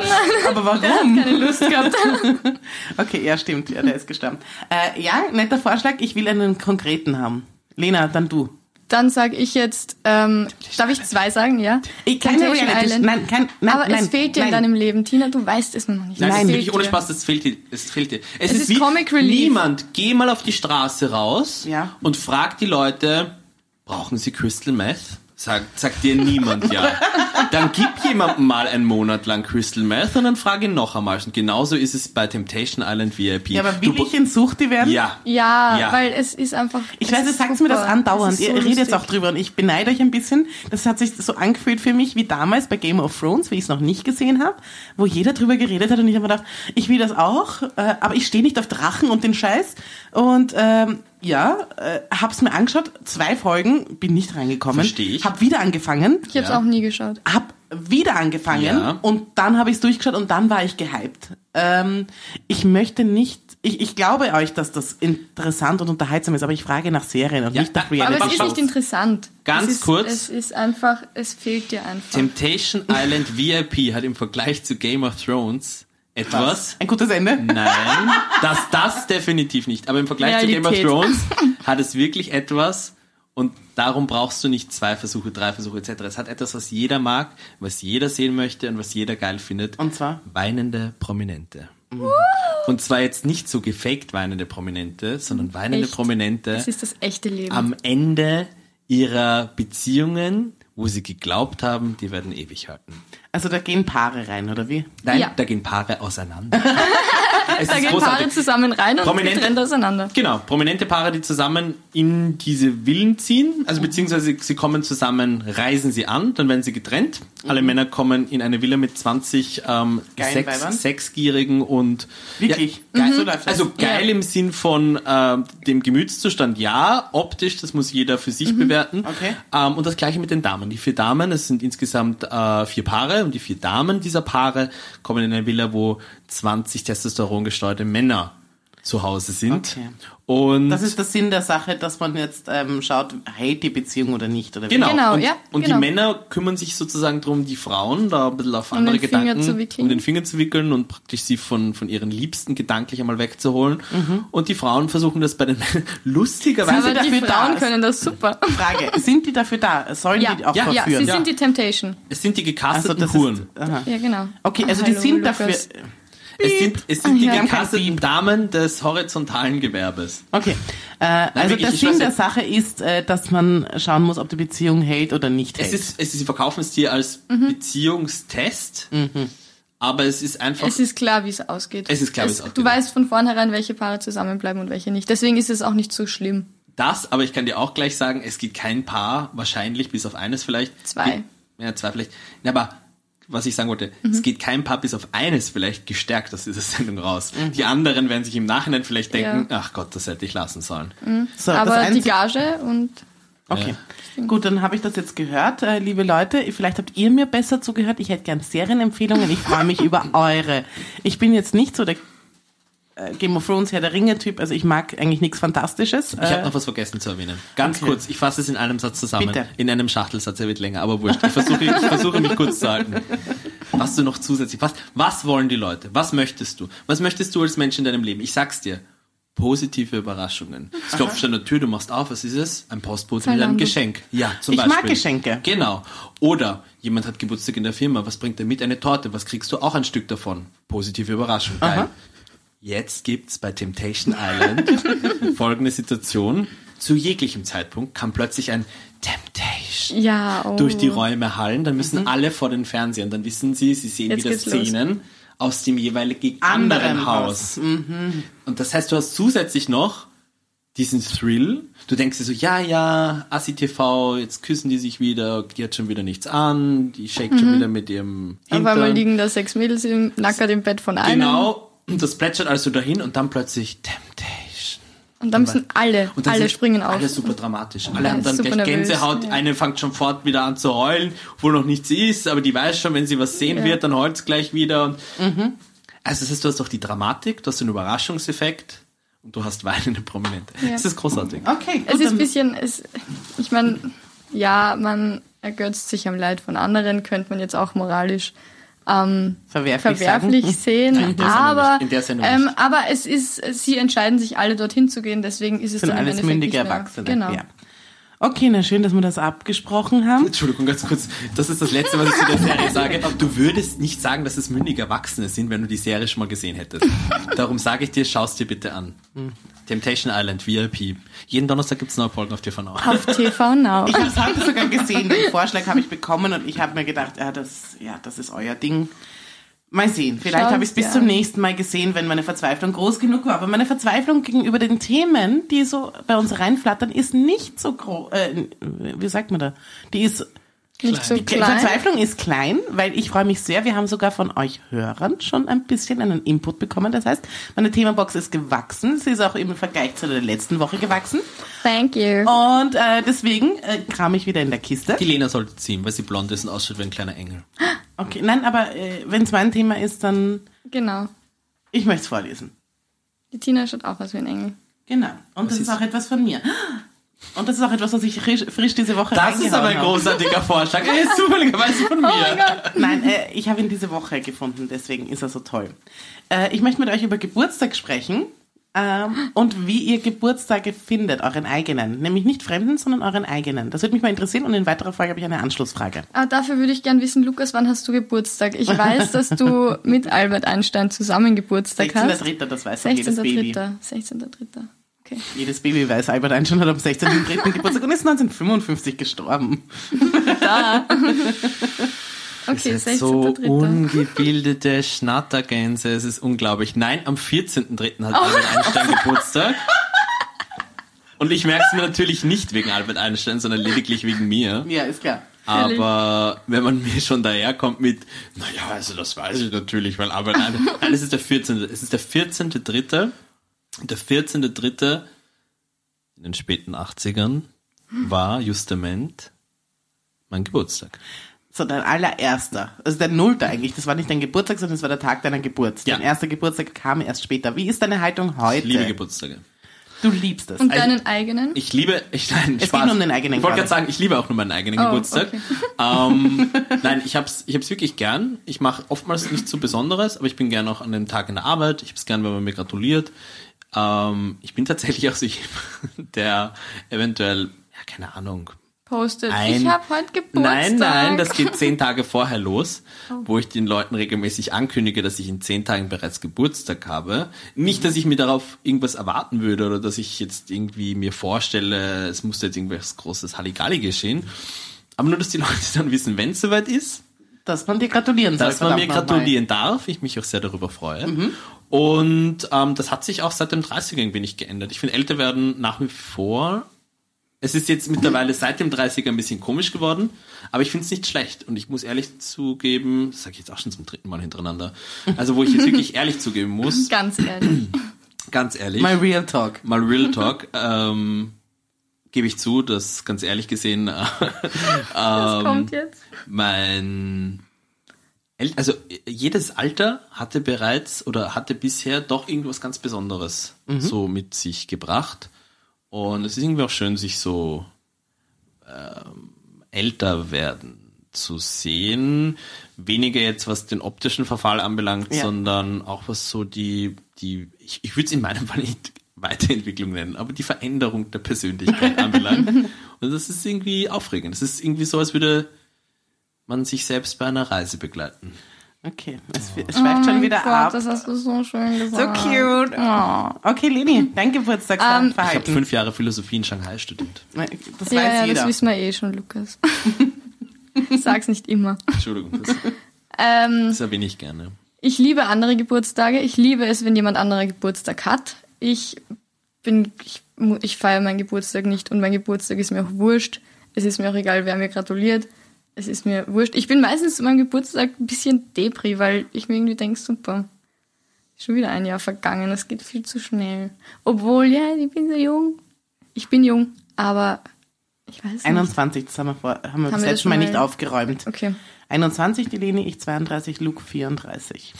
Aber warum? Keine Lust gehabt. Okay, ja, stimmt. Ja, der ist gestorben. Äh, ja, netter Vorschlag. Ich will einen konkreten haben. Lena, dann du. Dann sage ich jetzt, ähm, darf ich zwei sagen, ja? Ich, keine Temptation Reality. Island. Nein, kein, nein, Aber nein, es fehlt dir nein. in deinem Leben. Tina, du weißt es noch nicht. Nein, es fehlt wirklich ohne. Spaß, das fehlt dir. Es fehlt dir. Es, Es ist, ist wie Comic Relief. niemand. Geh mal auf die Straße raus Ja. und frag die Leute, brauchen sie Crystal Meth? Sagt, sagt dir niemand ja. Dann gib jemandem mal einen Monat lang Crystal Meth und dann frag ihn noch einmal. Und genauso ist es bei Temptation Island VIP. Ja, aber Du will ich in Suchti werden? Ja. Ja, Ja. weil es ist einfach. Ich weiß, ihr sagt mir das super. andauernd. Es ist Ihr so redet jetzt auch drüber und ich beneide euch ein bisschen. Das hat sich so angefühlt für mich wie damals bei Game of Thrones, wie ich es noch nicht gesehen habe, wo jeder drüber geredet hat und ich habe mir gedacht, ich will das auch, äh, aber ich stehe nicht auf Drachen und den Scheiß. Und ähm, ja, äh, hab's mir angeschaut, zwei Folgen, bin nicht reingekommen. Versteh ich. Hab wieder angefangen, Ich habe es Ja. auch nie geschaut. hab wieder angefangen Ja. und dann habe ich es durchgeschaut und dann war ich gehypt. Ähm, ich möchte nicht, ich, ich glaube euch, dass das interessant und unterhaltsam ist, aber ich frage nach Serien und Ja, nicht nach Reality. Aber es ist nicht interessant. Ganz es ist, kurz. Es ist einfach, es fehlt dir einfach. Temptation Island VIP hat im Vergleich zu Game of Thrones etwas. Ein gutes Ende? Nein, das, das definitiv nicht. Aber im Vergleich zu Game of Realität. Thrones hat es wirklich etwas und darum brauchst du nicht zwei Versuche, drei Versuche etc. Es hat etwas, was jeder mag, was jeder sehen möchte und was jeder geil findet. Und zwar? Weinende Prominente. Und zwar jetzt nicht so gefaked weinende Prominente, sondern weinende Echt? Prominente Das ist das echte Leben. am Ende ihrer Beziehungen, wo sie geglaubt haben, die werden ewig halten. Also da gehen Paare rein, oder wie? Nein, Ja. da gehen Paare auseinander. es da ist gehen großartig. Paare zusammen rein und Prominente- getrennt auseinander. Genau, prominente Paare, die zusammen in diese Villen ziehen, also beziehungsweise sie kommen zusammen, reisen sie an, dann werden sie getrennt. Alle Männer kommen in eine Villa mit 20 ähm, Weibern? Sexgierigen und Wirklich? Ja, geil, So läuft das. also geil Ja. im Sinn von ähm, dem Gemütszustand, ja, optisch, das muss jeder für sich bewerten. Okay. Ähm, und das gleiche mit den Damen. Die vier Damen, es sind insgesamt äh, vier Paare und die vier Damen dieser Paare kommen in eine Villa, wo 20 Testosteron gesteuerte Männer zu Hause sind. Okay. Und Das ist der Sinn der Sache, dass man jetzt ähm, schaut, hält die Beziehung oder nicht, oder wie? Genau, Genau, und, ja, und genau. die Männer kümmern sich sozusagen darum, die Frauen da ein bisschen auf Um andere Gedanken, um den Finger zu wickeln und praktisch sie von, von ihren Liebsten gedanklich einmal wegzuholen. Mhm. Und die Frauen versuchen das bei den lustigerweise. sie Aber die dafür da? Können das super. Frage, sind die dafür da? Sollen Ja, die auch ja, ja, verführen? sie sind die Temptation. es sind die also gecasteten das Huren. ist. Ja, genau. Okay, also Ah, die hallo, sind Lukas. dafür... Es sind, es sind Ah, die gecasteten Damen des horizontalen Gewerbes. Okay, äh, also wirklich, der Sinn der. Sache ist, äh, dass man schauen muss, ob die Beziehung hält oder nicht hält. Es ist, es ist, sie verkaufen es dir als Mhm. Beziehungstest, aber es ist einfach, Es ist klar, wie es ausgeht. Es ist klar, wie es ausgeht. Du weißt von vornherein, welche Paare zusammenbleiben und welche nicht. Deswegen ist es auch nicht so schlimm. Das, aber ich kann dir auch gleich sagen, es gibt kein Paar, wahrscheinlich, bis auf eines vielleicht. Zwei. Ja, zwei vielleicht. Ja, aber was ich sagen wollte, Mhm. es geht kein Paar bis auf eines vielleicht gestärkt aus dieser Sendung raus. Die anderen werden sich im Nachhinein vielleicht denken, ach Gott, das hätte ich lassen sollen. so, das Aber die Gage und Okay. Gut, dann habe ich das jetzt gehört, äh, liebe Leute. Vielleicht habt ihr mir besser zugehört. Ich hätte gern Serienempfehlungen. Ich freue mich über eure. Ich bin jetzt nicht so der äh, Game of Thrones Herr der Ringe Typ. Also ich mag eigentlich nichts Fantastisches. Ich habe noch was vergessen zu erwähnen. Ganz okay. kurz, ich fasse es in einem Satz zusammen. Bitte. In einem Schachtelsatz, er wird länger, aber wurscht. Ich versuche, ich versuche mich kurz zu halten. Was du noch zusätzlich, was, was wollen die Leute? Was möchtest du? Was möchtest du als Mensch in deinem Leben? Ich sag's dir. Positive Überraschungen. Es klopft an der Tür, du machst auf, was ist es? Ein Postbote mit einem Zalando. Geschenk. Ja, zum Ich mag Beispiel. Geschenke. Genau. Oder jemand hat Geburtstag in der Firma, was bringt er mit? Eine Torte, was kriegst du? Auch ein Stück davon. Positive Überraschung. Geil. Aha. Jetzt gibt's bei Temptation Island folgende Situation. Zu jeglichem Zeitpunkt kann plötzlich ein Temptation ja, oh. durch die Räume hallen. Dann müssen alle vor den Fernsehern. Dann wissen sie, sie sehen Jetzt wieder geht's los. Szenen aus dem jeweiligen Anderen Haus. Und das heißt, du hast zusätzlich noch diesen Thrill. Du denkst dir so, ja, ja, Assi TV, jetzt küssen die sich wieder, die hat schon wieder nichts an, die shakt schon wieder mit ihrem Auf einmal Hintern. liegen da sechs Mädels im, nackert im Bett von einem. Genau, das plätschert also dahin und dann plötzlich Temptation. Und da müssen alle, Und dann alle springen auf. Alle super dramatisch. Alle haben dann gleich nervös, Gänsehaut. ja. Eine fängt schon fort wieder an zu heulen, wo noch nichts ist, aber die weiß schon, wenn sie was sehen Ja. wird, dann heult gleich wieder. Und Mhm. Also das heißt, du hast doch die Dramatik, du hast den Überraschungseffekt und du hast weinende Prominente. Ja. Das ist großartig. Okay, gut, Es ist dann- ein bisschen, es, ich meine, ja, man ergötzt sich am Leid von anderen, könnte man jetzt auch moralisch ähm, Verwerflich verwerflich sehen. aber, ähm, aber es ist, sie entscheiden sich alle dorthin zu gehen, deswegen ist es sind dann alles mündige Erwachsene. Genau. Ja. Okay, na schön, dass wir das abgesprochen haben. Entschuldigung, ganz kurz. Das ist das Letzte, was ich zu der Serie sage. Du würdest nicht sagen, dass es mündige Erwachsene sind, wenn du die Serie schon mal gesehen hättest. Darum sage ich dir, schaust dir bitte an. Temptation Island, VIP. Jeden Donnerstag gibt's neue Folgen auf TV Now. Auf TV Now. Ich habe es heute sogar gesehen, den Vorschlag habe ich bekommen und ich habe mir gedacht, ja das, ja, das ist euer Ding. Mal sehen, vielleicht habe ich es bis dir zum nächsten Mal gesehen, wenn meine Verzweiflung groß genug war. Aber meine Verzweiflung gegenüber den Themen, die so bei uns reinflattern, ist nicht so groß. Äh, wie sagt man da? Die ist nicht so Die klein. Verzweiflung ist klein, weil ich freue mich sehr. Wir haben sogar von euch Hörern schon ein bisschen einen Input bekommen. Das heißt, meine Themabox ist gewachsen. Sie ist auch im Vergleich zu der letzten Woche gewachsen. Thank you. Und äh, deswegen äh, kram ich wieder in der Kiste. Die Lena sollte ziehen, weil sie blond ist und ausschaut wie ein kleiner Engel. Okay, nein, aber äh, wenn es mein Thema ist, dann Genau. ich möchte es vorlesen. Die Tina schaut auch aus wie ein Engel. Genau. Und das ist ist- auch etwas von mir. Und das ist auch etwas, was ich frisch, frisch diese Woche Das ist aber ein großartiger Vorschlag. Er ist zufälligerweise von mir. Oh mein Gott. Nein, äh, ich habe ihn diese Woche gefunden, deswegen ist er so toll. Äh, ich möchte mit euch über Geburtstag sprechen ähm, und wie ihr Geburtstage findet, euren eigenen. Nämlich nicht fremden, sondern euren eigenen. Das würde mich mal interessieren und in weiterer Folge habe ich eine Anschlussfrage. Ah, dafür würde ich gern wissen, Lukas, wann hast du Geburtstag? Ich weiß, dass du mit Albert Einstein zusammen Geburtstag hast. 16.3., das weiß doch jedes Baby. 16.3. 16.3. Okay. Jedes Baby weiß, Albert Einstein hat am 16.3. Geburtstag und ist 1955 gestorben. Okay, Ihr seid so 16.3. ungebildete Schnattergänse. Es ist unglaublich. Nein, am 14.3. hat Albert Einstein Geburtstag. Und ich merke es mir natürlich nicht wegen Albert Einstein, sondern lediglich wegen mir. Ja, ist klar. Aber wenn man mir schon daherkommt mit, naja, also das weiß ich natürlich, weil Albert Einstein. Nein, es ist der 14. Es ist der 14.3. Der 14.3. in den späten 80ern war justement mein Geburtstag. So, dein allererster. Also der Nullte eigentlich. Das war nicht dein Geburtstag, sondern es war der Tag deiner Geburt. Ja. Dein erster Geburtstag kam erst später. Wie ist deine Haltung heute? Ich liebe Geburtstage. Du liebst es. Und Also- deinen eigenen? Ich liebe, ich, nein, Es Spaß. geht nur um den eigenen Ich wollte gerade. gerade sagen, ich liebe auch nur meinen eigenen Oh, Geburtstag. okay. Ähm, nein, ich hab's, ich hab's wirklich gern. Ich mache oftmals nichts so Besonderes, aber ich bin gern auch an dem Tag in der Arbeit. Ich hab's gern, wenn man mir gratuliert. Ähm, ich bin tatsächlich auch so jemand, der eventuell, ja, keine Ahnung, Postet. Ein- ich habe heute Geburtstag. Nein, nein, das geht zehn Tage vorher los, wo ich den Leuten regelmäßig ankündige, dass ich in zehn Tagen bereits Geburtstag habe. Nicht, dass ich mir darauf irgendwas erwarten würde oder dass ich jetzt irgendwie mir vorstelle, es muss jetzt irgendwas großes Halligalli geschehen. Aber nur, dass die Leute dann wissen, wenn es soweit ist, Dass man dir gratulieren soll. dass man mir verdammt nochmal. gratulieren darf. Ich mich auch sehr darüber freue. Mhm. Und ähm, das hat sich auch seit dem 30er ein wenig geändert. Ich finde, älter werden nach wie vor. Es ist jetzt mittlerweile seit dem 30er ein bisschen komisch geworden, aber ich finde es nicht schlecht. Und ich muss ehrlich zugeben, das sage ich jetzt auch schon zum dritten Mal hintereinander, also wo ich jetzt wirklich ehrlich zugeben muss, Ganz ehrlich. ganz ehrlich, My Real Talk. mal Real Talk, ähm, gebe ich zu, dass ganz ehrlich gesehen, äh, ähm, kommt jetzt? mein El- also jedes Alter hatte bereits oder hatte bisher doch irgendwas ganz Besonderes so mit sich gebracht und es ist irgendwie auch schön sich so ähm, älter werden zu sehen weniger jetzt was den optischen Verfall anbelangt Ja. sondern auch was so die die ich, ich würde es in meinem Fall nicht Weiterentwicklung nennen, aber die Veränderung der Persönlichkeit anbelangt. Und das ist irgendwie aufregend. Es ist irgendwie so, als würde man sich selbst bei einer Reise begleiten. Okay, es, es schweift schon wieder Oh Gott, ab. das hast du so schön So gesagt. cute. Oh. Okay, Leni, dein Ähm, Ich habe Geburtstagsverhalten. fünf Jahre Philosophie in Shanghai studiert. das Ja, weiß ja, jeder. das wissen wir eh schon, Lukas. Sag's nicht immer. Entschuldigung, das, Ähm, das erwähne ich gerne. ich liebe andere Geburtstage. Ich liebe es, wenn jemand anderer Geburtstag hat. Ich bin, ich, ich feiere meinen Geburtstag nicht und mein Geburtstag ist mir auch wurscht. Es ist mir auch egal, wer mir gratuliert. Es ist mir wurscht. Ich bin meistens zu meinem Geburtstag ein bisschen Depri, weil ich mir irgendwie denke, super. Schon wieder ein Jahr vergangen, das geht viel zu schnell. Obwohl, ja, ich bin so jung. Ich bin jung, aber ich weiß nicht. 21, das haben wir, vor, haben wir Haben das letzte schon Mal nicht aufgeräumt. Okay. 21 die Leni, ich 32, Luke 34.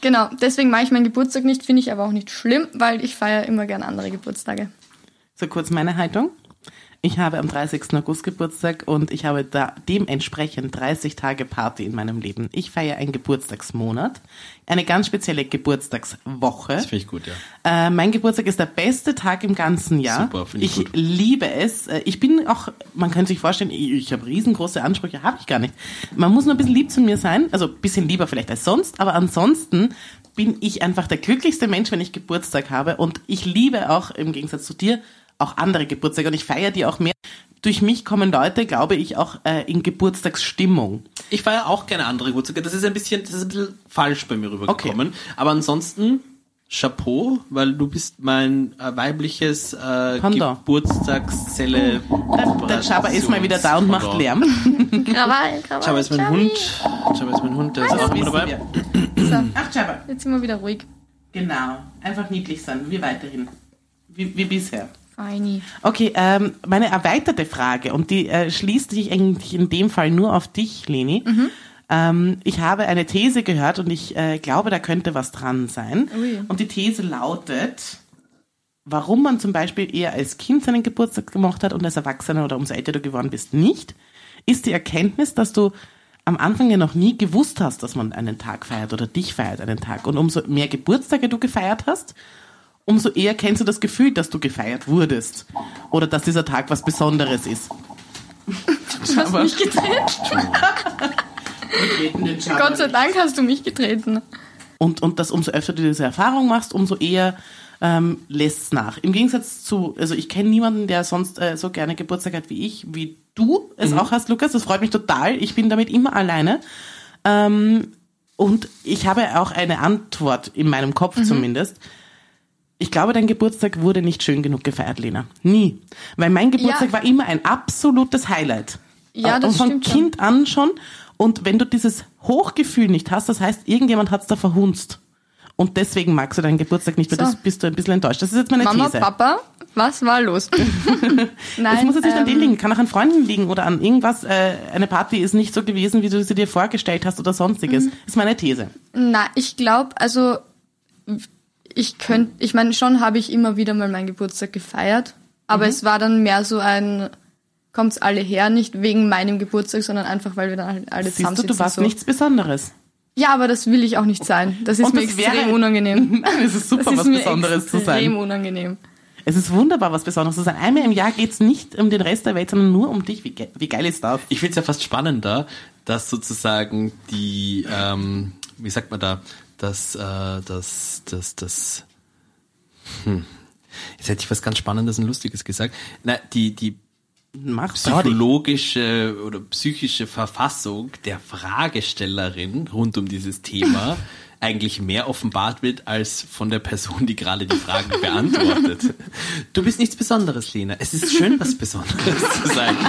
Genau, deswegen mache ich meinen Geburtstag nicht, finde ich aber auch nicht schlimm, weil ich feiere immer gern andere Geburtstage. So kurz meine Haltung. Ich habe am 30. August Geburtstag und ich habe da dementsprechend 30 Tage Party in meinem Leben. Ich feiere einen Geburtstagsmonat, eine ganz spezielle Geburtstagswoche. Das finde ich gut, ja. Äh, mein Geburtstag ist der beste Tag im ganzen Jahr. Super, finde ich ich gut. liebe es. Äh, Ich bin auch, man könnte sich vorstellen, ich, ich habe riesengroße Ansprüche, habe ich gar nicht. Man muss nur ein bisschen lieb zu mir sein, also ein bisschen lieber vielleicht als sonst, aber ansonsten bin ich einfach der glücklichste Mensch, wenn ich Geburtstag habe und ich liebe auch im Gegensatz zu dir auch andere Geburtstage und ich feiere die auch mehr. Durch mich kommen Leute, glaube ich, auch äh, in Geburtstagsstimmung. Ich feiere auch gerne andere Geburtstage. Das ist ein bisschen, das ist ein bisschen falsch bei mir rübergekommen. Aber ansonsten, Chapeau, weil du bist mein äh, weibliches äh. Geburtstagszelle. Der, der Chaba ist mal wieder da und macht Lärm. Krawall, Krawall. Chaba ist mein Chabi. Hund. Chaba ist mein Hund, der ist auch immer dabei. So, Ach, Chaba. jetzt sind wir wieder ruhig. Genau. Einfach niedlich sein, wie weiterhin. Wie, wie bisher. Feini. Okay, ähm, meine erweiterte Frage, und die äh, schließt sich eigentlich in dem Fall nur auf dich, Leni. Ähm, ich habe eine These gehört und ich äh, glaube, da könnte was dran sein. Ui. Und die These lautet, warum man zum Beispiel eher als Kind seinen Geburtstag gemacht hat und als Erwachsener oder umso älter du geworden bist nicht, ist die Erkenntnis, dass du am Anfang ja noch nie gewusst hast, dass man einen Tag feiert oder dich feiert einen Tag. Und umso mehr Geburtstage du gefeiert hast, umso eher kennst du das Gefühl, dass du gefeiert wurdest. Oder dass dieser Tag was Besonderes ist. Du hast mich getreten. Gott sei Dank hast du mich getreten. Und, und dass umso öfter du diese Erfahrung machst, umso eher ähm, lässt es nach. Im Gegensatz zu, also ich kenne niemanden, der sonst äh, so gerne Geburtstag hat wie ich, wie du es auch hast, Lukas. Das freut mich total. Ich bin damit immer alleine. Ähm, und ich habe auch eine Antwort in meinem Kopf zumindest. Ich glaube, dein Geburtstag wurde nicht schön genug gefeiert, Lena. Nie. Weil mein Geburtstag Ja. war immer ein absolutes Highlight. Ja, das Und von. Kind an schon. Und wenn du dieses Hochgefühl nicht hast, das heißt, irgendjemand hat's da verhunzt. Und deswegen magst du deinen Geburtstag nicht, weil So. das bist du ein bisschen enttäuscht. Das ist jetzt meine Mama, These. Papa, was war los? Nein, Es muss jetzt nicht an ähm, denen liegen, kann auch an Freunden liegen oder an irgendwas. Äh, eine Party ist nicht so gewesen, wie du sie dir vorgestellt hast oder sonstiges. Mhm. ist meine These. Na, ich glaube, also ich könnte, ich meine, schon habe ich immer wieder mal meinen Geburtstag gefeiert, aber es war dann mehr so ein kommt's alle her, nicht wegen meinem Geburtstag, sondern einfach, weil wir dann halt alle Siehst du, zusammensitzen. du warst so. nichts Besonderes. Ja, aber das will ich auch nicht sein. Das ist Und mir das extrem wäre- unangenehm. es ist super, das ist was mir Besonderes zu extrem sein. unangenehm. Es ist wunderbar, was Besonderes zu sein. Einmal im Jahr geht's nicht um den Rest der Welt, sondern nur um dich. Wie, ge wie geil ist das? Ich finde es ja fast spannender, dass sozusagen die, ähm, wie sagt man da, dass äh, das, das, das, hm, jetzt hätte ich was ganz Spannendes und Lustiges gesagt. Na, die, die Mach psychologische oder psychische Verfassung der Fragestellerin rund um dieses Thema eigentlich mehr offenbart wird als von der Person, die gerade die Fragen beantwortet. Du bist nichts Besonderes, Lena. Es ist schön, was Besonderes zu sein.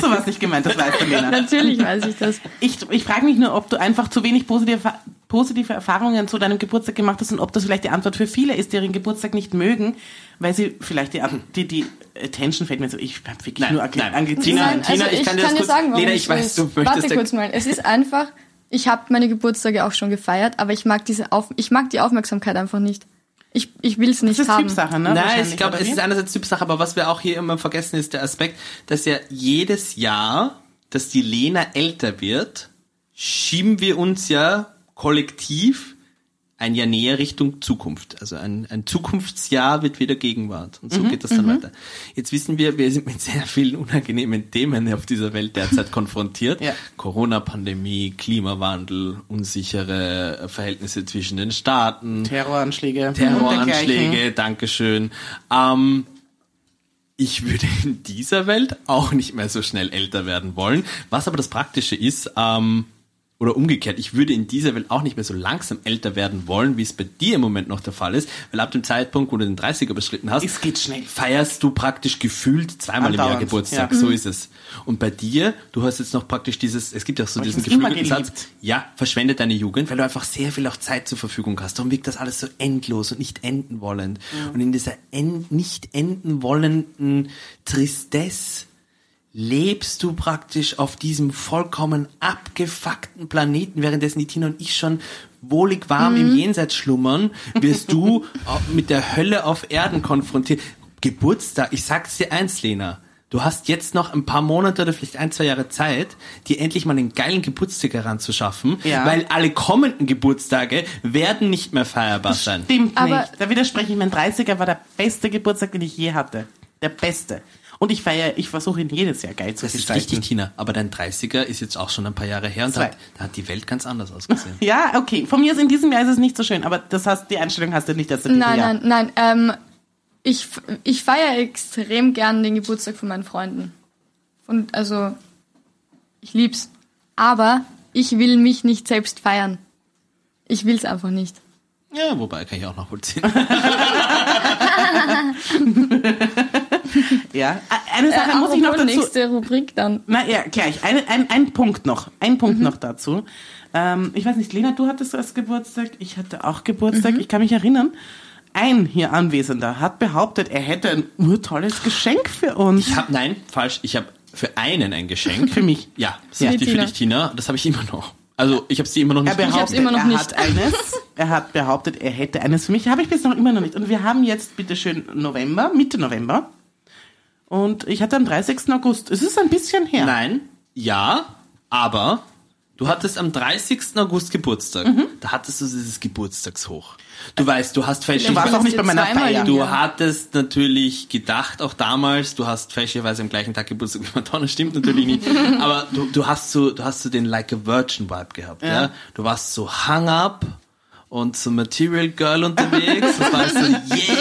So was nicht gemeint, das weißt du, Lena. Natürlich weiß ich das. Ich, ich frage mich nur, ob du einfach zu wenig positive, positive Erfahrungen zu deinem Geburtstag gemacht hast und ob das vielleicht die Antwort für viele ist, die ihren Geburtstag nicht mögen, weil sie vielleicht die, die, die Attention fällt mir so, ich hab wirklich Nein, nur nein. Anglizismen. Tina, Nein, Tina, also ich kann dir das dir kurz- sagen, warum Lena, ich weiß, du möchtest Warte kurz mal. Es ist einfach, ich habe meine Geburtstage auch schon gefeiert, aber ich mag diese Auf ich mag die Aufmerksamkeit einfach nicht. Ich, ich will es nicht Das ist haben. Typsache, ne? Nein, ich glaube, es ist einerseits Typsache, aber was wir auch hier immer vergessen, ist der Aspekt, dass ja jedes Jahr, dass die Lena älter wird, schieben wir uns ja kollektiv ein Jahr näher Richtung Zukunft. Also ein, ein Zukunftsjahr wird wieder Gegenwart. Und so Mhm, geht das dann weiter. Jetzt wissen wir, wir sind mit sehr vielen unangenehmen Themen auf dieser Welt derzeit konfrontiert. Ja. Corona-Pandemie, Klimawandel, unsichere Verhältnisse zwischen den Staaten. Terroranschläge. Terroranschläge, Dankeschön. Ähm, ich würde in dieser Welt auch nicht mehr so schnell älter werden wollen. Was aber das Praktische ist, ähm, oder umgekehrt, ich würde in dieser Welt auch nicht mehr so langsam älter werden wollen, wie es bei dir im Moment noch der Fall ist, weil ab dem Zeitpunkt, wo du den 30er überschritten hast, Es geht schnell. feierst du praktisch gefühlt zweimal im Jahr Andauernd, Geburtstag. ja. So ist es. Und bei dir, du hast jetzt noch praktisch dieses, es gibt ja auch so Aber diesen geflügelten. Satz, ja, verschwende deine Jugend, weil du einfach sehr viel auch Zeit zur Verfügung hast. Darum wirkt das alles so endlos und nicht enden wollend. Und in dieser end, nicht enden wollenden Tristesse lebst du praktisch auf diesem vollkommen abgefuckten Planeten, währenddessen die Tina und ich schon wohlig warm im Jenseits schlummern, wirst du mit der Hölle auf Erden konfrontiert. Geburtstag, ich sag's dir eins, Lena. Du hast jetzt noch ein paar Monate oder vielleicht ein, zwei Jahre Zeit, dir endlich mal einen geilen Geburtstag heranzuschaffen, Ja. weil alle kommenden Geburtstage werden nicht mehr feierbar sein. Stimmt Aber- nicht. Da widerspreche ich. Mein 30er war der beste Geburtstag, den ich je hatte. Der beste. Und ich feiere, ich versuche ihn jedes Jahr geil zu Das ist gestalten. richtig, Tina. Aber dein 30er ist jetzt auch schon ein paar Jahre her und da hat, da hat die Welt ganz anders ausgesehen. Ja, okay. Von mir aus in diesem Jahr ist es nicht so schön, aber das heißt, die Einstellung hast du nicht in diesem Nein, Jahr. nein, nein. Ähm, ich ich feiere extrem gern den Geburtstag von meinen Freunden. Von, also, ich lieb's. Aber ich will mich nicht selbst feiern. Ich will's einfach nicht. Ja, wobei kann ich auch nachvollziehen. Ja. Eine Sache muss ich noch dazu. nächste Rubrik dann. Na ja, gleich. Ein, ein, ein Punkt noch. Ein Punkt Mhm. noch dazu. Ähm, ich weiß nicht, Lena, du hattest erst Geburtstag. Ich hatte auch Geburtstag. Mhm. Ich kann mich erinnern. Ein hier Anwesender hat behauptet, er hätte ein urtolles Geschenk für uns. Ich habe nein, falsch. Ich habe für einen ein Geschenk. Für mich. Ja, das Ja. ist richtig für Tina. dich, Tina. Das habe ich immer noch. Also ich habe sie immer noch nicht. Er behauptet, immer noch er nicht. hat eines. Er hat behauptet, er hätte eines für mich. Habe ich bis noch immer noch nicht. Und wir haben jetzt bitteschön November, Mitte November. Und ich hatte am 30. August. Es ist ein bisschen her. Nein, ja, aber du hattest am 30. August Geburtstag. Mhm. Da hattest du dieses Geburtstagshoch. Du weißt, du hast Du warst fälschlicherweise... auch nicht bei meiner Feier. Du hattest natürlich gedacht, auch damals, du hast fälschlicherweise am gleichen Tag Geburtstag wie Madonna, stimmt natürlich nicht, aber du, du hast so, du hast so den Like a Virgin Vibe gehabt, ja. Ja. Du warst so hung up und so Material Girl unterwegs, das war so,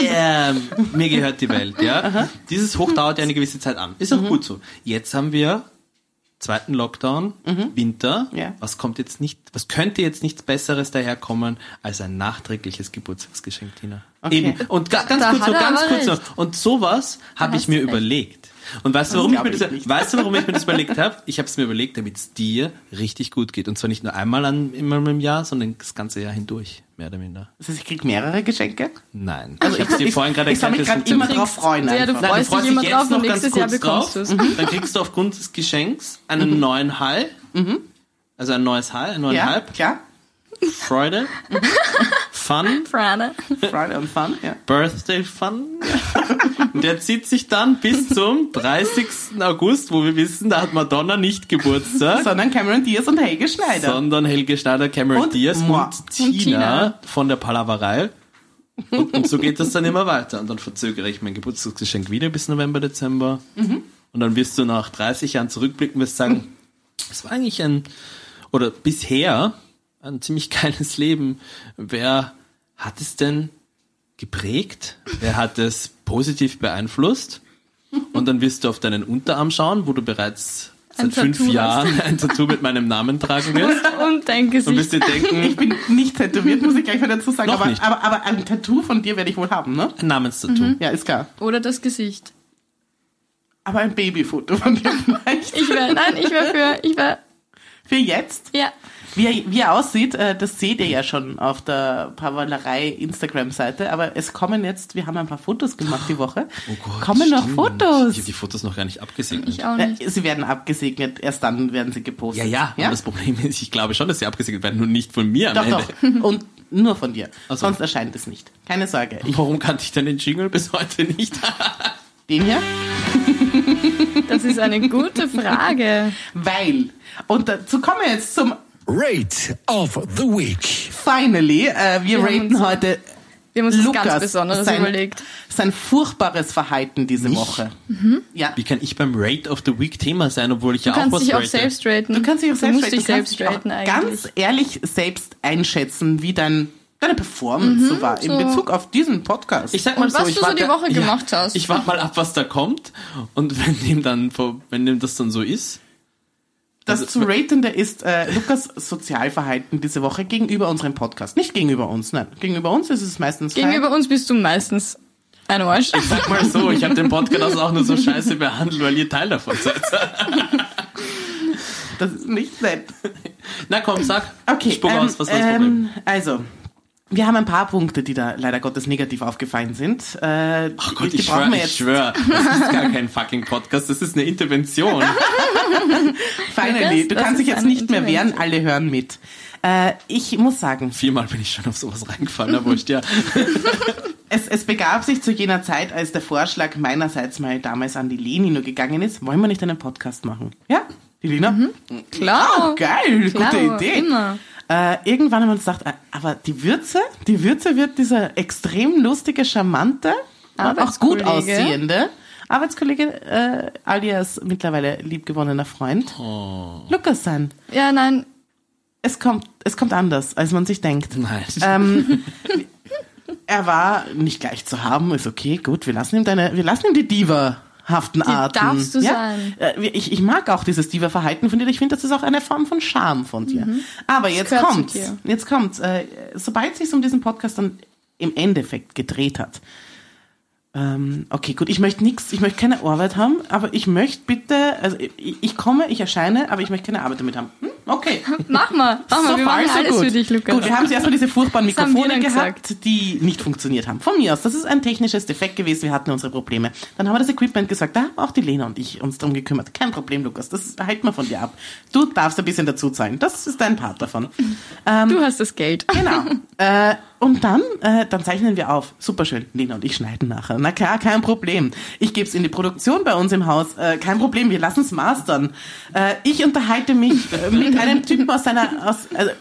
yeah, mir gehört die Welt, ja. Dieses Hoch dauert ja eine gewisse Zeit an. Ist auch gut so. Jetzt haben wir zweiten Lockdown, Winter. Ja. Was kommt jetzt nicht, was könnte jetzt nichts Besseres daherkommen als ein nachträgliches Geburtstagsgeschenk, Tina? Okay. Eben. Und ga, ganz Da kurz noch, ganz kurz noch. recht. Und sowas habe ich mir recht. überlegt. Und weißt du, warum ich mir ich das, nicht. weißt du, warum ich mir das überlegt habe? Ich habe es mir überlegt, damit es dir richtig gut geht. Und zwar nicht nur einmal an, immer im Jahr, sondern das ganze Jahr hindurch, mehr oder minder. Das heißt, ich krieg mehrere Geschenke. Nein. Also ich habe dir ich- vorhin gerade ich erklärt, mich das grad immer drauf freuen. Ja, du einfach. Nein, freust dich immer drauf und nächstes Jahr bekommst du's. Dann kriegst du aufgrund des Geschenks einen neuen Hall. Also ein neues Hall, einen neuen Ja, Halb. klar. Freude. Fun. Frane. Friday und Fun, ja. Birthday Fun. Und der zieht sich dann bis zum 30. August, wo wir wissen, da hat Madonna nicht Geburtstag, Sondern Cameron Diaz und Helge Schneider. sondern Helge Schneider, Cameron Und Diaz moi. und Tina, Tina. von der Palaverei. Und, und so geht das dann immer weiter. Und dann verzögere ich mein Geburtstagsgeschenk wieder bis November, Dezember. Und dann wirst du nach 30 Jahren zurückblicken und wirst sagen, es war eigentlich ein, oder bisher ein ziemlich geiles Leben. Wer hat es denn geprägt? Wer hat es positiv beeinflusst? Und dann wirst du auf deinen Unterarm schauen, wo du bereits seit Ein fünf Tattoo Jahren ein Tattoo mit meinem Namen tragen wirst. Und dein Und wirst Gesicht. dir denken, Ich bin nicht tätowiert, muss ich gleich mal dazu sagen. Noch aber, nicht. aber, aber ein Tattoo von dir werde ich wohl haben, ne? ein Namenstattoo. Ja, ist klar. Oder das Gesicht. Aber ein Babyfoto von dir vielleicht. Ich wäre, nein, ich wäre für, ich wäre, Für jetzt. ja. Wie er, wie er aussieht, äh, das seht ihr ja schon auf der Pavalerei Instagram-Seite. Aber es kommen jetzt, wir haben ein paar Fotos gemacht die Woche. Oh Gott, kommen noch stimmt. Fotos. Ich habe die Fotos noch gar nicht abgesegnet. Ich auch Äh, nicht. Sie werden abgesegnet, erst dann werden sie gepostet. ja, ja, ja? aber das Problem ist, ich glaube schon, dass sie abgesegnet werden, nur nicht von mir am Doch, Ende. doch. Und nur von dir. Ach so. Sonst erscheint es nicht. Keine Sorge. Ich, Warum kannte ich denn den Jingle bis heute nicht? den hier? Das ist eine gute Frage. Weil. Und dazu kommen wir jetzt zum Rate of the Week. Finally. Äh, wir, Wir raten uns- heute Wir haben uns Lukas ganz Besonderes sein, überlegt. sein furchtbares Verhalten diese Woche. Ja. Wie kann ich beim Rate of the Week Thema sein, obwohl ich Du ja auch kannst was dich auch selbst raten. Du kannst dich auch du selbst musst raten. dich Du kannst selbst dich auch raten eigentlich. ganz ehrlich selbst einschätzen, wie dein, deine Performance so war in so. Bezug auf diesen Podcast. Ich sag mal Und so, was ich du so warte, die Woche gemacht hast. Ich warte mal ab, was da kommt. Und wenn dem dann, wenn dem das dann so ist, Das Also- zu ratende ist äh, Lukas Sozialverhalten diese Woche gegenüber unserem Podcast. Nicht gegenüber uns, nein. Gegenüber uns ist es meistens Gegenüber uns bist du meistens ein Arsch. Sag mal so, ich habe den Podcast auch nur so scheiße behandelt, weil ihr Teil davon seid. Das ist nicht nett. Na komm, sag. Okay, Spuck ähm, aus, was ist das Problem? ähm, also, wir haben ein paar Punkte, die da leider Gottes negativ aufgefallen sind. Äh, Ach Gott, ich schwöre, ich schwöre. Das ist gar kein fucking Podcast, das ist eine Intervention. Finally, Das- du das kannst dich jetzt nicht mehr wehren, alle hören mit. Äh, ich muss sagen, Viermal bin ich schon auf sowas reingefallen, aber wurscht, ja. es, es begab sich zu jener Zeit, als der Vorschlag meinerseits mal damals an die Leni nur gegangen ist, wollen wir nicht einen Podcast machen? Ja? Die Lena? Klar. Ah, geil, Klar, gute Idee. immer. Äh, irgendwann haben wir uns gedacht, äh, aber die Würze, die Würze wird dieser extrem lustige, charmante, auch gut aussehende Arbeitskollege, äh, alias mittlerweile liebgewonnener Freund, Oh. Lukas sein. Ja, nein, Es kommt, es kommt anders, als man sich denkt. Nein. Ähm, er war nicht gleich zu haben, ist okay, gut, wir lassen ihm deine, wir lassen ihm die Diva-haften Die Arten. darfst du ja? sein. Äh, Ich, ich mag auch dieses Diva-Verhalten von dir. Ich finde, das ist auch eine Form von Charme von dir. Aber jetzt Mhm. gehört zu kommt's. Jetzt kommt's. Äh, sobald sich um diesen Podcast dann im Endeffekt gedreht hat. Ähm, okay, gut, ich möchte nichts, ich möchte keine Arbeit haben, aber ich möchte bitte, also ich, ich komme, ich erscheine, aber ich möchte keine Arbeit damit haben. Hm? Okay. mach mal. Mach mal, wir far, machen so alles gut. für dich, Lukas. Gut, wir haben zuerst mal diese furchtbaren wir Mikrofone gehabt, die nicht funktioniert haben. Von mir aus, das ist ein technisches Defekt gewesen, wir hatten unsere Probleme. Dann haben wir das Equipment gesagt, da haben auch die Lena und ich uns drum gekümmert. Kein Problem, Lukas, das halten wir von dir ab. Du darfst ein bisschen dazu zahlen, das ist dein Part davon. du hast das Geld. Genau. äh, und dann, äh, dann zeichnen wir auf. Superschön. Lena und ich schneiden nachher. Na klar, kein Problem. Ich gebe es in die Produktion bei uns im Haus. Äh, kein Problem, wir lassen es mastern. Äh, ich unterhalte mich äh, mit einem Typen aus seiner... Aus, also, äh,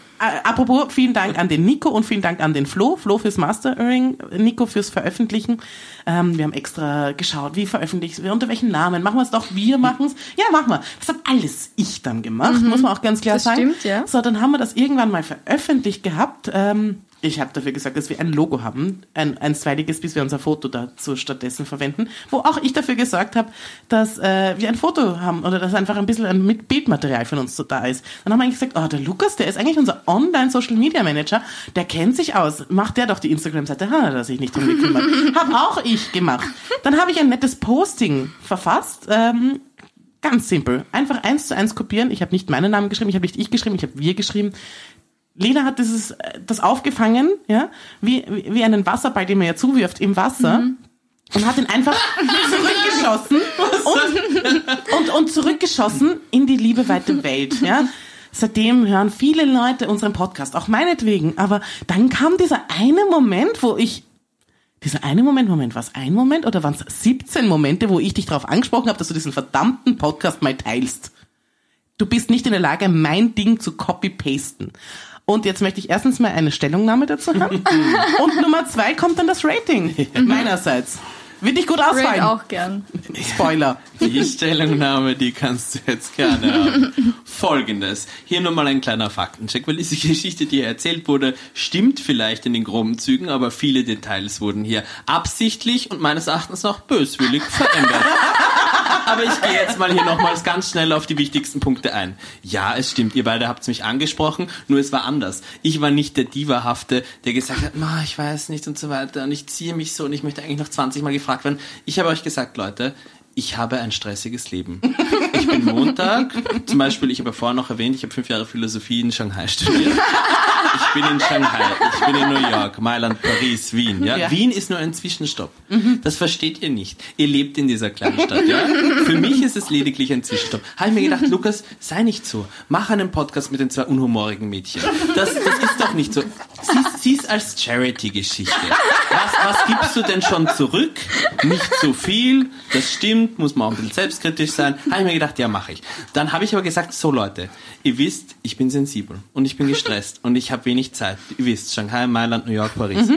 apropos, vielen Dank an den Nico und vielen Dank an den Flo. Flo fürs Mastering, Nico fürs Veröffentlichen. Ähm, wir haben extra geschaut, wie veröffentlichen wir, unter welchen Namen. Machen wir es doch, wir machen es. Ja, machen wir. Das habe alles ich dann gemacht, muss man auch ganz klar Das sagen. stimmt, ja. So, dann haben wir das irgendwann mal veröffentlicht gehabt. Ähm, ich habe dafür gesagt, dass wir ein Logo haben, ein, ein zweiliges, bis wir unser Foto dazu stattdessen verwenden, wo auch ich dafür gesorgt habe, dass äh, wir ein Foto haben oder dass einfach ein bisschen ein mit Bildmaterial von uns so da ist. Dann haben wir eigentlich gesagt, oh, der Lukas, der ist eigentlich unser Online-Social-Media-Manager, der kennt sich aus, macht der doch die Instagram-Seite, hat er sich nicht drum gekümmert. hab auch ich gemacht. Dann habe ich ein nettes Posting verfasst, ähm, Ganz simpel. Einfach eins zu eins kopieren. Ich habe nicht meinen Namen geschrieben, ich habe nicht ich geschrieben, ich habe wir geschrieben. Lena hat dieses, äh, das aufgefangen, ja, wie, wie einen Wasserball, den man ja zuwirft im Wasser. Und hat ihn einfach zurückgeschossen und, und, und zurückgeschossen in die liebe weite Welt, ja. Seitdem hören viele Leute unseren Podcast, auch meinetwegen. Aber dann kam dieser eine Moment, wo ich dieser eine Moment, Moment, was ein Moment oder waren es 17 Momente, wo ich dich darauf angesprochen habe, dass du diesen verdammten Podcast mal teilst? Du bist nicht in der Lage, mein Ding zu copy-pasten. Und jetzt möchte ich erstens mal eine Stellungnahme dazu haben. Und Nummer zwei kommt dann das Rating meinerseits. Wird nicht gut ausfallen. auch gern. Spoiler. Die Stellungnahme, die kannst du jetzt gerne haben. Folgendes. Hier nur mal ein kleiner Faktencheck, weil diese Geschichte, die hier erzählt wurde, stimmt vielleicht in den groben Zügen, aber viele Details wurden hier absichtlich und meines Erachtens auch böswillig verändert. Aber ich gehe jetzt mal hier nochmals ganz schnell auf die wichtigsten Punkte ein. Ja, es stimmt, ihr beide habt mich angesprochen, nur es war anders. Ich war nicht der Divahafte, der gesagt hat, Ma, ich weiß nicht und so weiter und ich ziehe mich so und ich möchte eigentlich noch 20 Mal gefragt werden. Ich habe euch gesagt, Leute, ich habe ein stressiges Leben. Ich bin Montag, zum Beispiel, ich habe vorher noch erwähnt, ich habe fünf Jahre Philosophie in Shanghai studiert. Ich bin in Shanghai, ich bin in New York, Mailand, Paris, Wien. Ja? Ja. Wien ist nur ein Zwischenstopp. Das versteht ihr nicht. Ihr lebt in dieser kleinen Stadt. Ja? Für mich ist es lediglich ein Zwischenstopp. Habe ich mir gedacht, Lukas, sei nicht so. Mach einen Podcast mit den zwei unhumorigen Mädchen. Das, das ist doch nicht so. Sieh's, sieh's als Charity-Geschichte. Was, was gibst du denn schon zurück? Nicht so viel. Das stimmt, muss man auch ein bisschen selbstkritisch sein. Habe ich mir gedacht, ja, mache ich. Dann habe ich aber gesagt, so Leute, ihr wisst, ich bin sensibel und ich bin gestresst und ich habe wenig Zeit. Ihr wisst, Shanghai, Mailand, New York, Paris.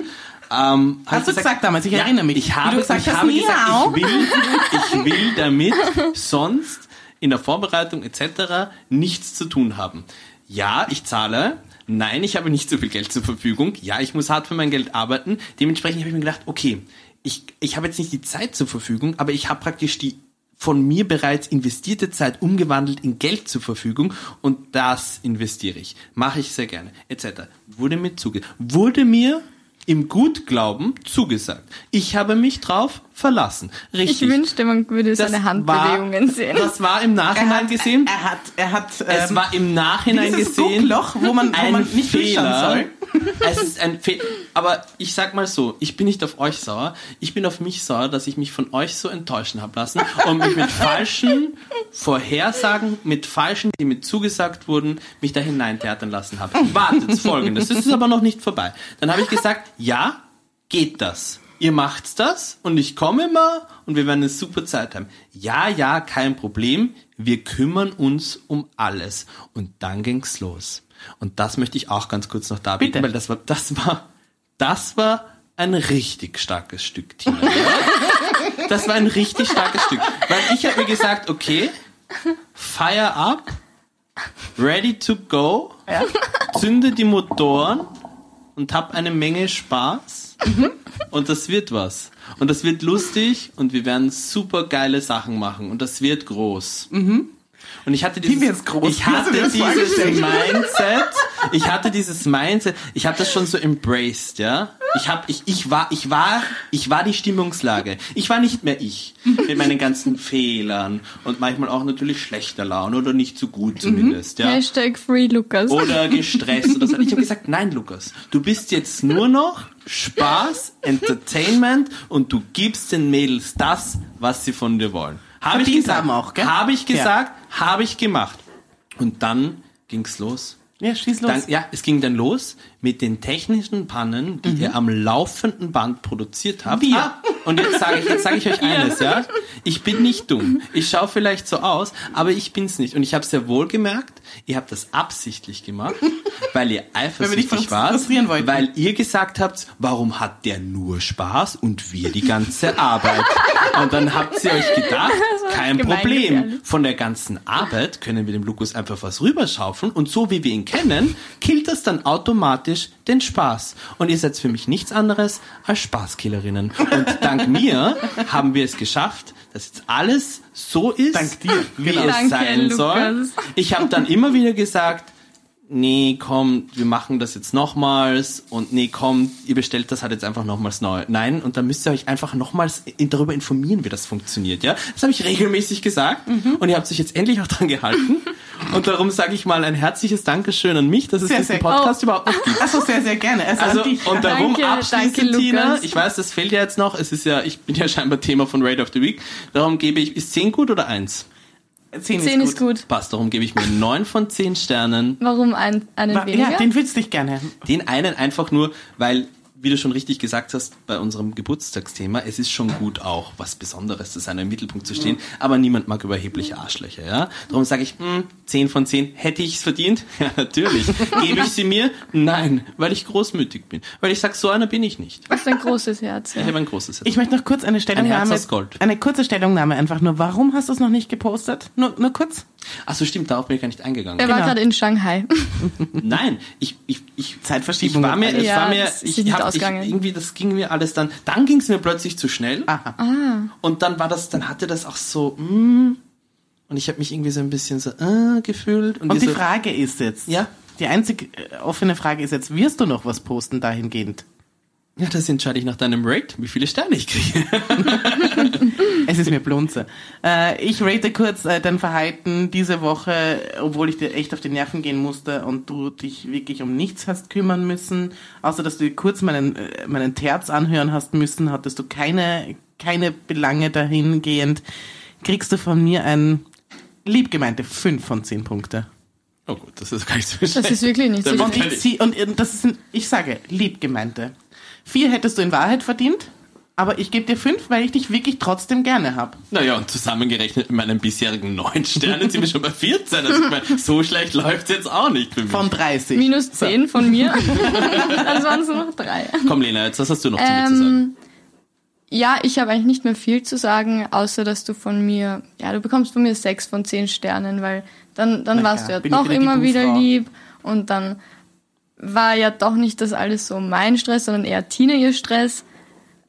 Ähm, hab Hast du gesagt damals, ich erinnere mich. Ich habe, gesagt ich habe gesagt, ich will, ich will damit sonst in der Vorbereitung etc. nichts zu tun haben. Ja, ich zahle. Nein, ich habe nicht so viel Geld zur Verfügung. Ja, ich muss hart für mein Geld arbeiten. Dementsprechend habe ich mir gedacht, okay, ich, ich habe jetzt nicht die Zeit zur Verfügung, aber ich habe praktisch die von mir bereits investierte Zeit umgewandelt in Geld zur Verfügung und das investiere ich. Mache ich sehr gerne, etc. Wurde mir zuge wurde mir im Gutglauben zugesagt. Ich habe mich drauf verlassen. Richtig. Ich wünschte, man würde Das seine Handbewegungen war, sehen. Das war im Nachhinein gesehen. Er hat, er hat, Es ähm, war im Nachhinein gesehen. Guckloch, wo man, wo ein man nicht durchschauen Fehler. soll. Es ist ein Fehler. Aber ich sag mal so, ich bin nicht auf euch sauer. Ich bin auf mich sauer, dass ich mich von euch so enttäuschen habe lassen und mich mit falschen Vorhersagen, mit falschen, die mir zugesagt wurden, mich da hineintheatern lassen habe. Wartet folgendes. Das ist aber noch nicht vorbei. Dann habe ich gesagt, ja, geht das. Ihr macht's das und ich komme mal und wir werden eine super Zeit haben. Ja, ja, kein Problem. Wir kümmern uns um alles. Und dann ging's los. Und das möchte ich auch ganz kurz noch darbieten, Bitte. weil das war, das war, das war ein richtig starkes Stück, Tina. Ja? Das war ein richtig starkes Stück. Weil ich habe mir gesagt, okay, fire up, ready to go, zünde die Motoren und hab eine Menge Spaß. Und das wird was. Und das wird lustig und wir werden super geile Sachen machen. Und das wird groß. Und ich hatte dieses, ich hatte dieses? Mindset, ich hatte dieses Mindset, ich habe das schon so embraced, ja. Ich hab, ich, ich war, ich war, ich war die Stimmungslage. Ich war nicht mehr ich mit meinen ganzen Fehlern und manchmal auch natürlich schlechter Laune oder nicht so gut zumindest, ja Hashtag Free Lukas. oder gestresst oder so. Ich habe gesagt, nein, Lukas, du bist jetzt nur noch Spaß, Entertainment und du gibst den Mädels das, was sie von dir wollen. Habe ich gesagt, auch, gell? habe ich gesagt, habe ich gemacht. Und dann ging's los. Ja, schieß los. Dann, ja, es ging dann los mit den technischen Pannen, die ihr am laufenden Band produziert habt. Wir. Ah, und jetzt sage ich, jetzt sage ich euch eines, ja. Ich bin nicht dumm. Ich schaue vielleicht so aus, aber ich bin's nicht. Und ich habe sehr wohl gemerkt, ihr habt das absichtlich gemacht, weil ihr eifersüchtig wart, weil ihr gesagt habt, warum hat der nur Spaß und wir die ganze Arbeit? Und dann habt ihr euch gedacht, kein Problem. Von der ganzen Arbeit können wir dem Lukas einfach was rüberschaufeln und so wie wir ihn kennen, killt das dann automatisch den Spaß. Und ihr seid für mich nichts anderes als Spaßkillerinnen. Und dank mir haben wir es geschafft, dass jetzt alles so ist, Dank dir, wie genau. es Danke, sein soll. Lukas. Ich habe dann immer wieder gesagt, nee, komm, wir machen das jetzt nochmals und nee, komm, ihr bestellt das halt jetzt einfach nochmals neu. Nein, und dann müsst ihr euch einfach nochmals in- darüber informieren, wie das funktioniert, ja? Das habe ich regelmäßig gesagt Mhm. und ihr habt sich jetzt endlich auch dran gehalten und darum sage ich mal ein herzliches Dankeschön an mich, dass es Sehr, diesen sehr- Podcast überhaupt noch gibt. Achso, sehr, sehr gerne. Also, Also, und darum Danke, abschließend, danke, Tina, ich weiß, das fehlt ja jetzt noch, es ist ja, ich bin ja scheinbar Thema von Raid of the Week, darum gebe ich, ist 10 gut oder 1? 10 10 ist gut. Passt, darum gebe ich mir 9 von 10 Sternen. Warum ein, einen Na, weniger? Ja, den willst du dich gerne. Den einen einfach nur, weil, wie du schon richtig gesagt hast, bei unserem Geburtstagsthema, es ist schon gut auch was Besonderes zu sein, im Mittelpunkt zu stehen, aber niemand mag überhebliche Arschlöcher, ja? Darum sage ich, mh, 10 von 10, hätte ich es verdient? Ja, natürlich. Gebe ich sie mir? Nein, weil ich großmütig bin. Weil ich sag, so einer bin ich nicht. Das ist ein großes Herz. Ja. Ich habe ein großes Herz. Ich möchte noch kurz eine Stellungnahme. aus Gold. Eine kurze Stellungnahme einfach nur. Warum hast du es noch nicht gepostet? Nur, nur kurz? Achso, stimmt, darauf bin ich gar nicht eingegangen. Er war Genau. gerade in Shanghai. Nein, ich, ich, ich, Zeitverschiebung. ich war mir, ich Ja, war mir, ich hab, ich, irgendwie, das ging mir alles dann, dann ging es mir plötzlich zu schnell. Aha. Und dann war das, dann hatte das auch so, mm, und ich habe mich irgendwie so ein bisschen so äh, gefühlt. Und, Und die diese- Frage ist jetzt, Ja? die einzig äh, offene Frage ist jetzt, wirst du noch was posten dahingehend? Ja, das entscheide ich nach deinem Rate, wie viele Sterne ich kriege. Es ist mir blunze. Äh, ich rate kurz äh, dein Verhalten diese Woche, obwohl ich dir echt auf die Nerven gehen musste und du dich wirklich um nichts hast kümmern müssen. Außer, dass du kurz meinen, äh, meinen Terz anhören hast müssen, hattest du keine, keine Belange dahingehend. Kriegst du von mir ein liebgemeinte 5 von 10 Punkte. Oh gut, das ist gar nicht so Das ist wirklich nicht so Dann- Und ich, und das ist, ein, ich sage, liebgemeinte. Vier hättest du in Wahrheit verdient, aber ich gebe dir fünf, weil ich dich wirklich trotzdem gerne habe. Naja, und zusammengerechnet mit meinen bisherigen neun Sternen sind wir schon bei 14. Also ich meine, so schlecht läuft jetzt auch nicht für mich. Von 30. Minus 10 von mir. also waren es nur noch drei. Komm, Lena, jetzt was hast du noch zu mir zu sagen? Ähm, ja, ich habe eigentlich nicht mehr viel zu sagen, außer dass du von mir, ja, du bekommst von mir sechs von zehn Sternen, weil dann, dann Na warst klar, du ja doch immer wieder lieb und dann war ja doch nicht das alles so mein Stress, sondern eher Tina ihr Stress.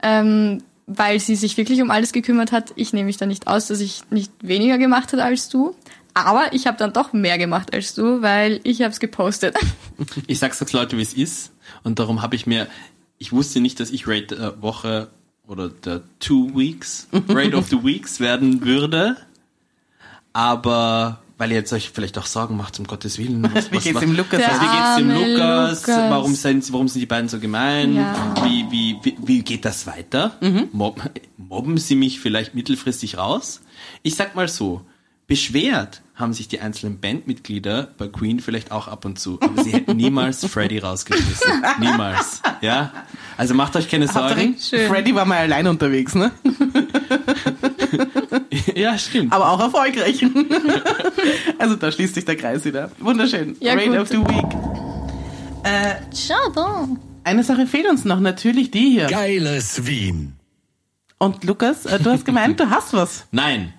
Ähm, weil sie sich wirklich um alles gekümmert hat. Ich nehme mich da nicht aus, dass ich nicht weniger gemacht hat als du. Aber ich habe dann doch mehr gemacht als du, weil ich habe es gepostet. Ich sag's jetzt Leute, wie es ist. Und darum habe ich mir, ich wusste nicht, dass ich Rate der Woche oder der Two Weeks, Rate of the Weeks werden würde. Aber weil ihr jetzt euch vielleicht auch Sorgen macht, um Gottes Willen. Was, Wie was, geht's was, dem Lukas? Der wie geht's dem Lukas? Lukas. Warum, sind, warum sind die beiden so gemein? Ja. Wie, wie, wie, wie geht das weiter? Mob, mobben sie mich vielleicht mittelfristig raus? Ich sag mal so, beschwert haben sich die einzelnen Bandmitglieder bei Queen vielleicht auch ab und zu, aber sie hätten niemals Freddy rausgeschmissen. Niemals. Ja? Also macht euch keine Sorgen. Freddy war mal allein unterwegs, ne? Ja, stimmt. Aber auch erfolgreich. also da schließt sich der Kreis wieder. Wunderschön. Ja, Rate gut. of the Week. Äh, Schade. eine Sache fehlt uns noch, natürlich die hier. Geiles Wien. Und Lukas, äh, du hast gemeint, du hast was. Nein.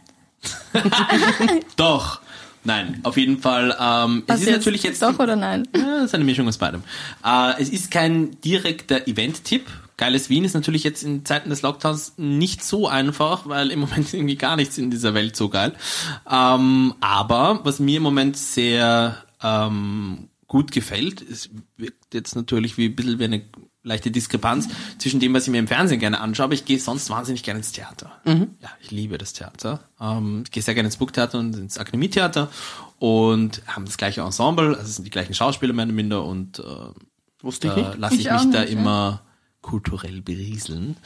Doch. Nein, auf jeden Fall. Ähm, es ist natürlich jetzt Doch oder nein? Ja, das ist eine Mischung aus beidem. Äh, es ist kein direkter Event-Tipp. Geiles Wien ist natürlich jetzt in Zeiten des Lockdowns nicht so einfach, weil im Moment irgendwie gar nichts in dieser Welt so geil. Ähm, aber was mir im Moment sehr ähm, gut gefällt, es wirkt jetzt natürlich wie ein bisschen wie eine leichte Diskrepanz zwischen dem, was ich mir im Fernsehen gerne anschaue, aber ich gehe sonst wahnsinnig gerne ins Theater. Ja, ich liebe das Theater. Ähm, ich gehe sehr gerne ins Burgtheater und ins Akademietheater und haben das gleiche Ensemble, also es sind die gleichen Schauspieler mehr oder minder und äh, Wusste ich nicht. lasse ich, Ich mich da nicht, immer kulturell berieseln.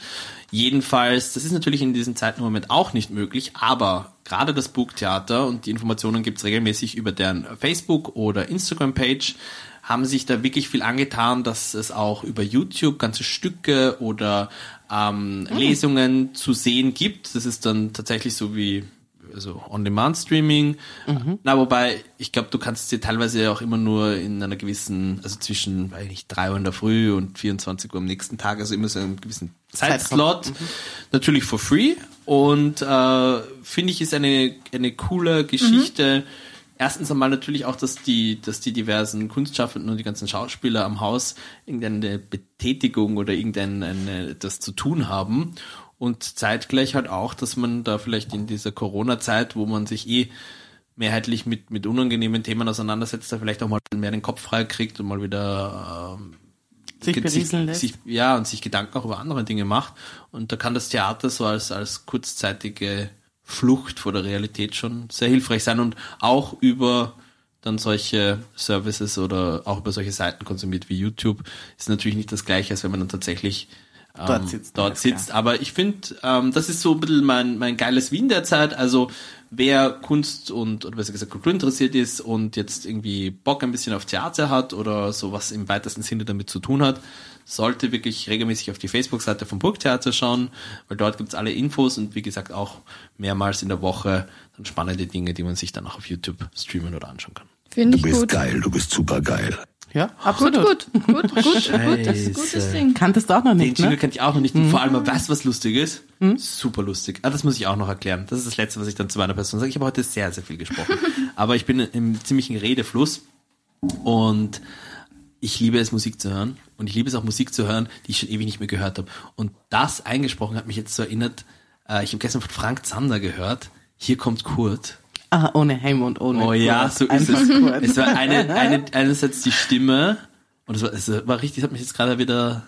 Jedenfalls, das ist natürlich in diesen Zeiten im Moment auch nicht möglich, aber gerade das Burgtheater und die Informationen gibt's regelmäßig über deren Facebook- oder Instagram-Page, haben sich da wirklich viel angetan, dass es auch über YouTube ganze Stücke oder ähm, Lesungen zu sehen gibt. Das ist dann tatsächlich so wie also On-Demand-Streaming. Na, wobei, ich glaube, du kannst dir teilweise auch immer nur in einer gewissen, also zwischen, weiß ich nicht, 3 Uhr in der Früh und 24 Uhr am nächsten Tag, also immer so einen gewissen Zeitslot, natürlich for free. Und äh, finde ich, ist eine, eine coole Geschichte. Erstens einmal natürlich auch, dass die, dass die diversen Kunstschaffenden und die ganzen Schauspieler am Haus irgendeine Betätigung oder irgendein eine, das zu tun haben. Und zeitgleich halt auch, dass man da vielleicht in dieser Corona-Zeit, wo man sich eh mehrheitlich mit, mit unangenehmen Themen auseinandersetzt, da vielleicht auch mal mehr den Kopf frei kriegt und mal wieder ähm, Sich lässt. Sich, ja, und sich Gedanken auch über andere Dinge macht. Und da kann das Theater so als, als kurzzeitige Flucht vor der Realität schon sehr hilfreich sein und auch über dann solche Services oder auch über solche Seiten konsumiert wie YouTube ist natürlich nicht das gleiche, als wenn man dann tatsächlich Dort sitzt, Dort alles sitzt. Aber ich finde, ähm, das ist so ein bisschen mein, mein geiles Wien derzeit. Also wer Kunst und, oder besser gesagt Kultur interessiert ist und jetzt irgendwie Bock ein bisschen auf Theater hat oder sowas im weitesten Sinne damit zu tun hat, sollte wirklich regelmäßig auf die Facebook-Seite vom Burgtheater schauen, weil dort gibt's alle Infos und wie gesagt auch mehrmals in der Woche dann spannende Dinge, die man sich dann auch auf YouTube streamen oder anschauen kann. Finde Du ich bist gut. geil, du bist super geil. Ja, Gut, absolut. gut, gut, gut, gutes, gutes Ding. Kanntest du auch noch Den nicht, Jingle ne? kennt ich auch noch nicht. Und vor allem, weißt du, was lustig ist? Super lustig. Ah, das muss ich auch noch erklären. Das ist das Letzte, was ich dann zu meiner Person sage. Ich habe heute sehr, sehr viel gesprochen. Aber ich bin im ziemlichen Redefluss und ich liebe es, Musik zu hören. Und ich liebe es auch, Musik zu hören, die ich schon ewig nicht mehr gehört habe. Und das eingesprochen hat mich jetzt so erinnert, äh, ich habe gestern von Frank Zander gehört, hier kommt Kurt. Ah, ohne Heim und ohne Oh ja, so ist es. Es war eine, eine, einerseits die Stimme und es war, es war richtig, hat mich jetzt gerade wieder,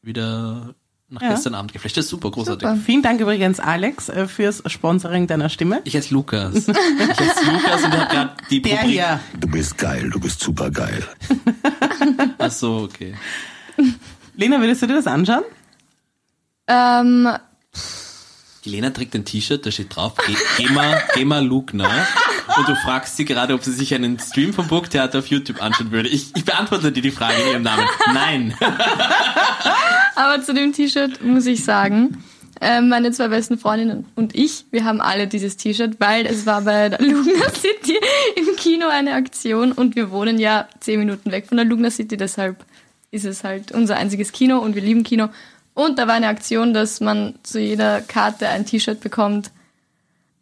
wieder nach Ja. gestern Abend geflasht. Das ist super, großartig. Super. Vielen Dank übrigens, Alex, äh, fürs Sponsoring deiner Stimme. Ich heiße Lukas. Ich heiße Lukas und habe gerade die Der Rubrik. hier. Du bist geil, du bist super geil. Ach so, okay. Lena, würdest du dir das anschauen? Ähm, Die Lena trägt ein T-Shirt, da steht drauf, Ge- Gema, Gema Lugner. Und du fragst sie gerade, ob sie sich einen Stream vom Burgtheater auf YouTube anschauen würde. Ich, ich beantworte dir die Frage in ihrem Namen. Nein. aber zu dem T-Shirt muss ich sagen, äh, meine zwei besten Freundinnen und ich, wir haben alle dieses T-Shirt, weil es war bei der Lugner City im Kino eine Aktion und wir wohnen ja zehn Minuten weg von der Lugner City, deshalb ist es halt unser einziges Kino und wir lieben Kino. Und da war eine Aktion, dass man zu jeder Karte ein T-Shirt bekommt.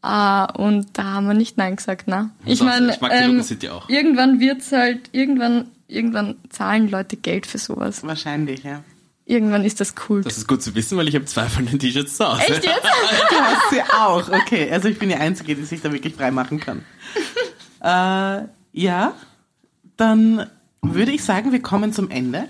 Ah, und da haben wir nicht Nein gesagt, ne? Ich meine, ähm, irgendwann wird's halt, irgendwann, irgendwann zahlen Leute Geld für sowas. Wahrscheinlich, ja. Irgendwann ist das cool. Das ist gut zu wissen, weil ich habe zwei von den T-Shirts zu Hause. Echt jetzt? Du hast sie auch, okay. Also ich bin die Einzige, die sich da wirklich frei machen kann. äh, ja, dann würde ich sagen, wir kommen zum Ende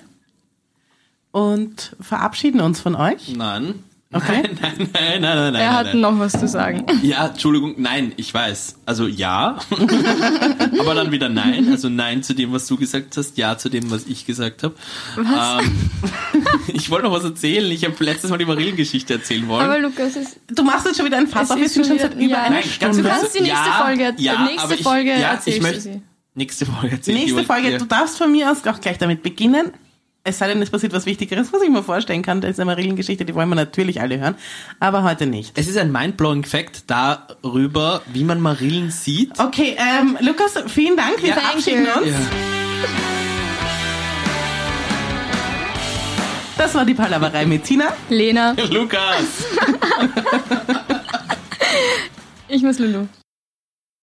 und verabschieden uns von euch. Nein. Okay. Nein, nein, nein, nein, nein. er hat nein. noch was zu sagen. Ja, Entschuldigung, nein, ich weiß. Also ja, aber dann wieder nein. Also nein zu dem, was du gesagt hast, ja zu dem, was ich gesagt habe. Was? Ähm, ich wollte noch was erzählen. Ich habe letztes Mal die Marillengeschichte erzählen wollen. Aber Lukas, es, Du machst jetzt schon wieder ein Fass auf, wir ist sind schon seit über ja. einer Nein, Du Stunde. kurz. kannst die nächste Folge- ja, nächste aber ich, Folge ja, erzählst ich du möchte, sie. Nächste Folge erzähl ich Nächste Folge, ja. du darfst von mir aus auch gleich damit beginnen. Es sei denn, es passiert was Wichtigeres, was ich mir vorstellen kann. Das ist eine Marillengeschichte, die wollen wir natürlich alle hören. Aber heute nicht. Es ist ein mindblowing Fact darüber, wie man Marillen sieht. Okay, ähm, Lukas, vielen Dank. Wir Ja, verabschieden uns. Ja. Das war die Palaverei mit Tina. Lena, Lukas! ich muss Lulu.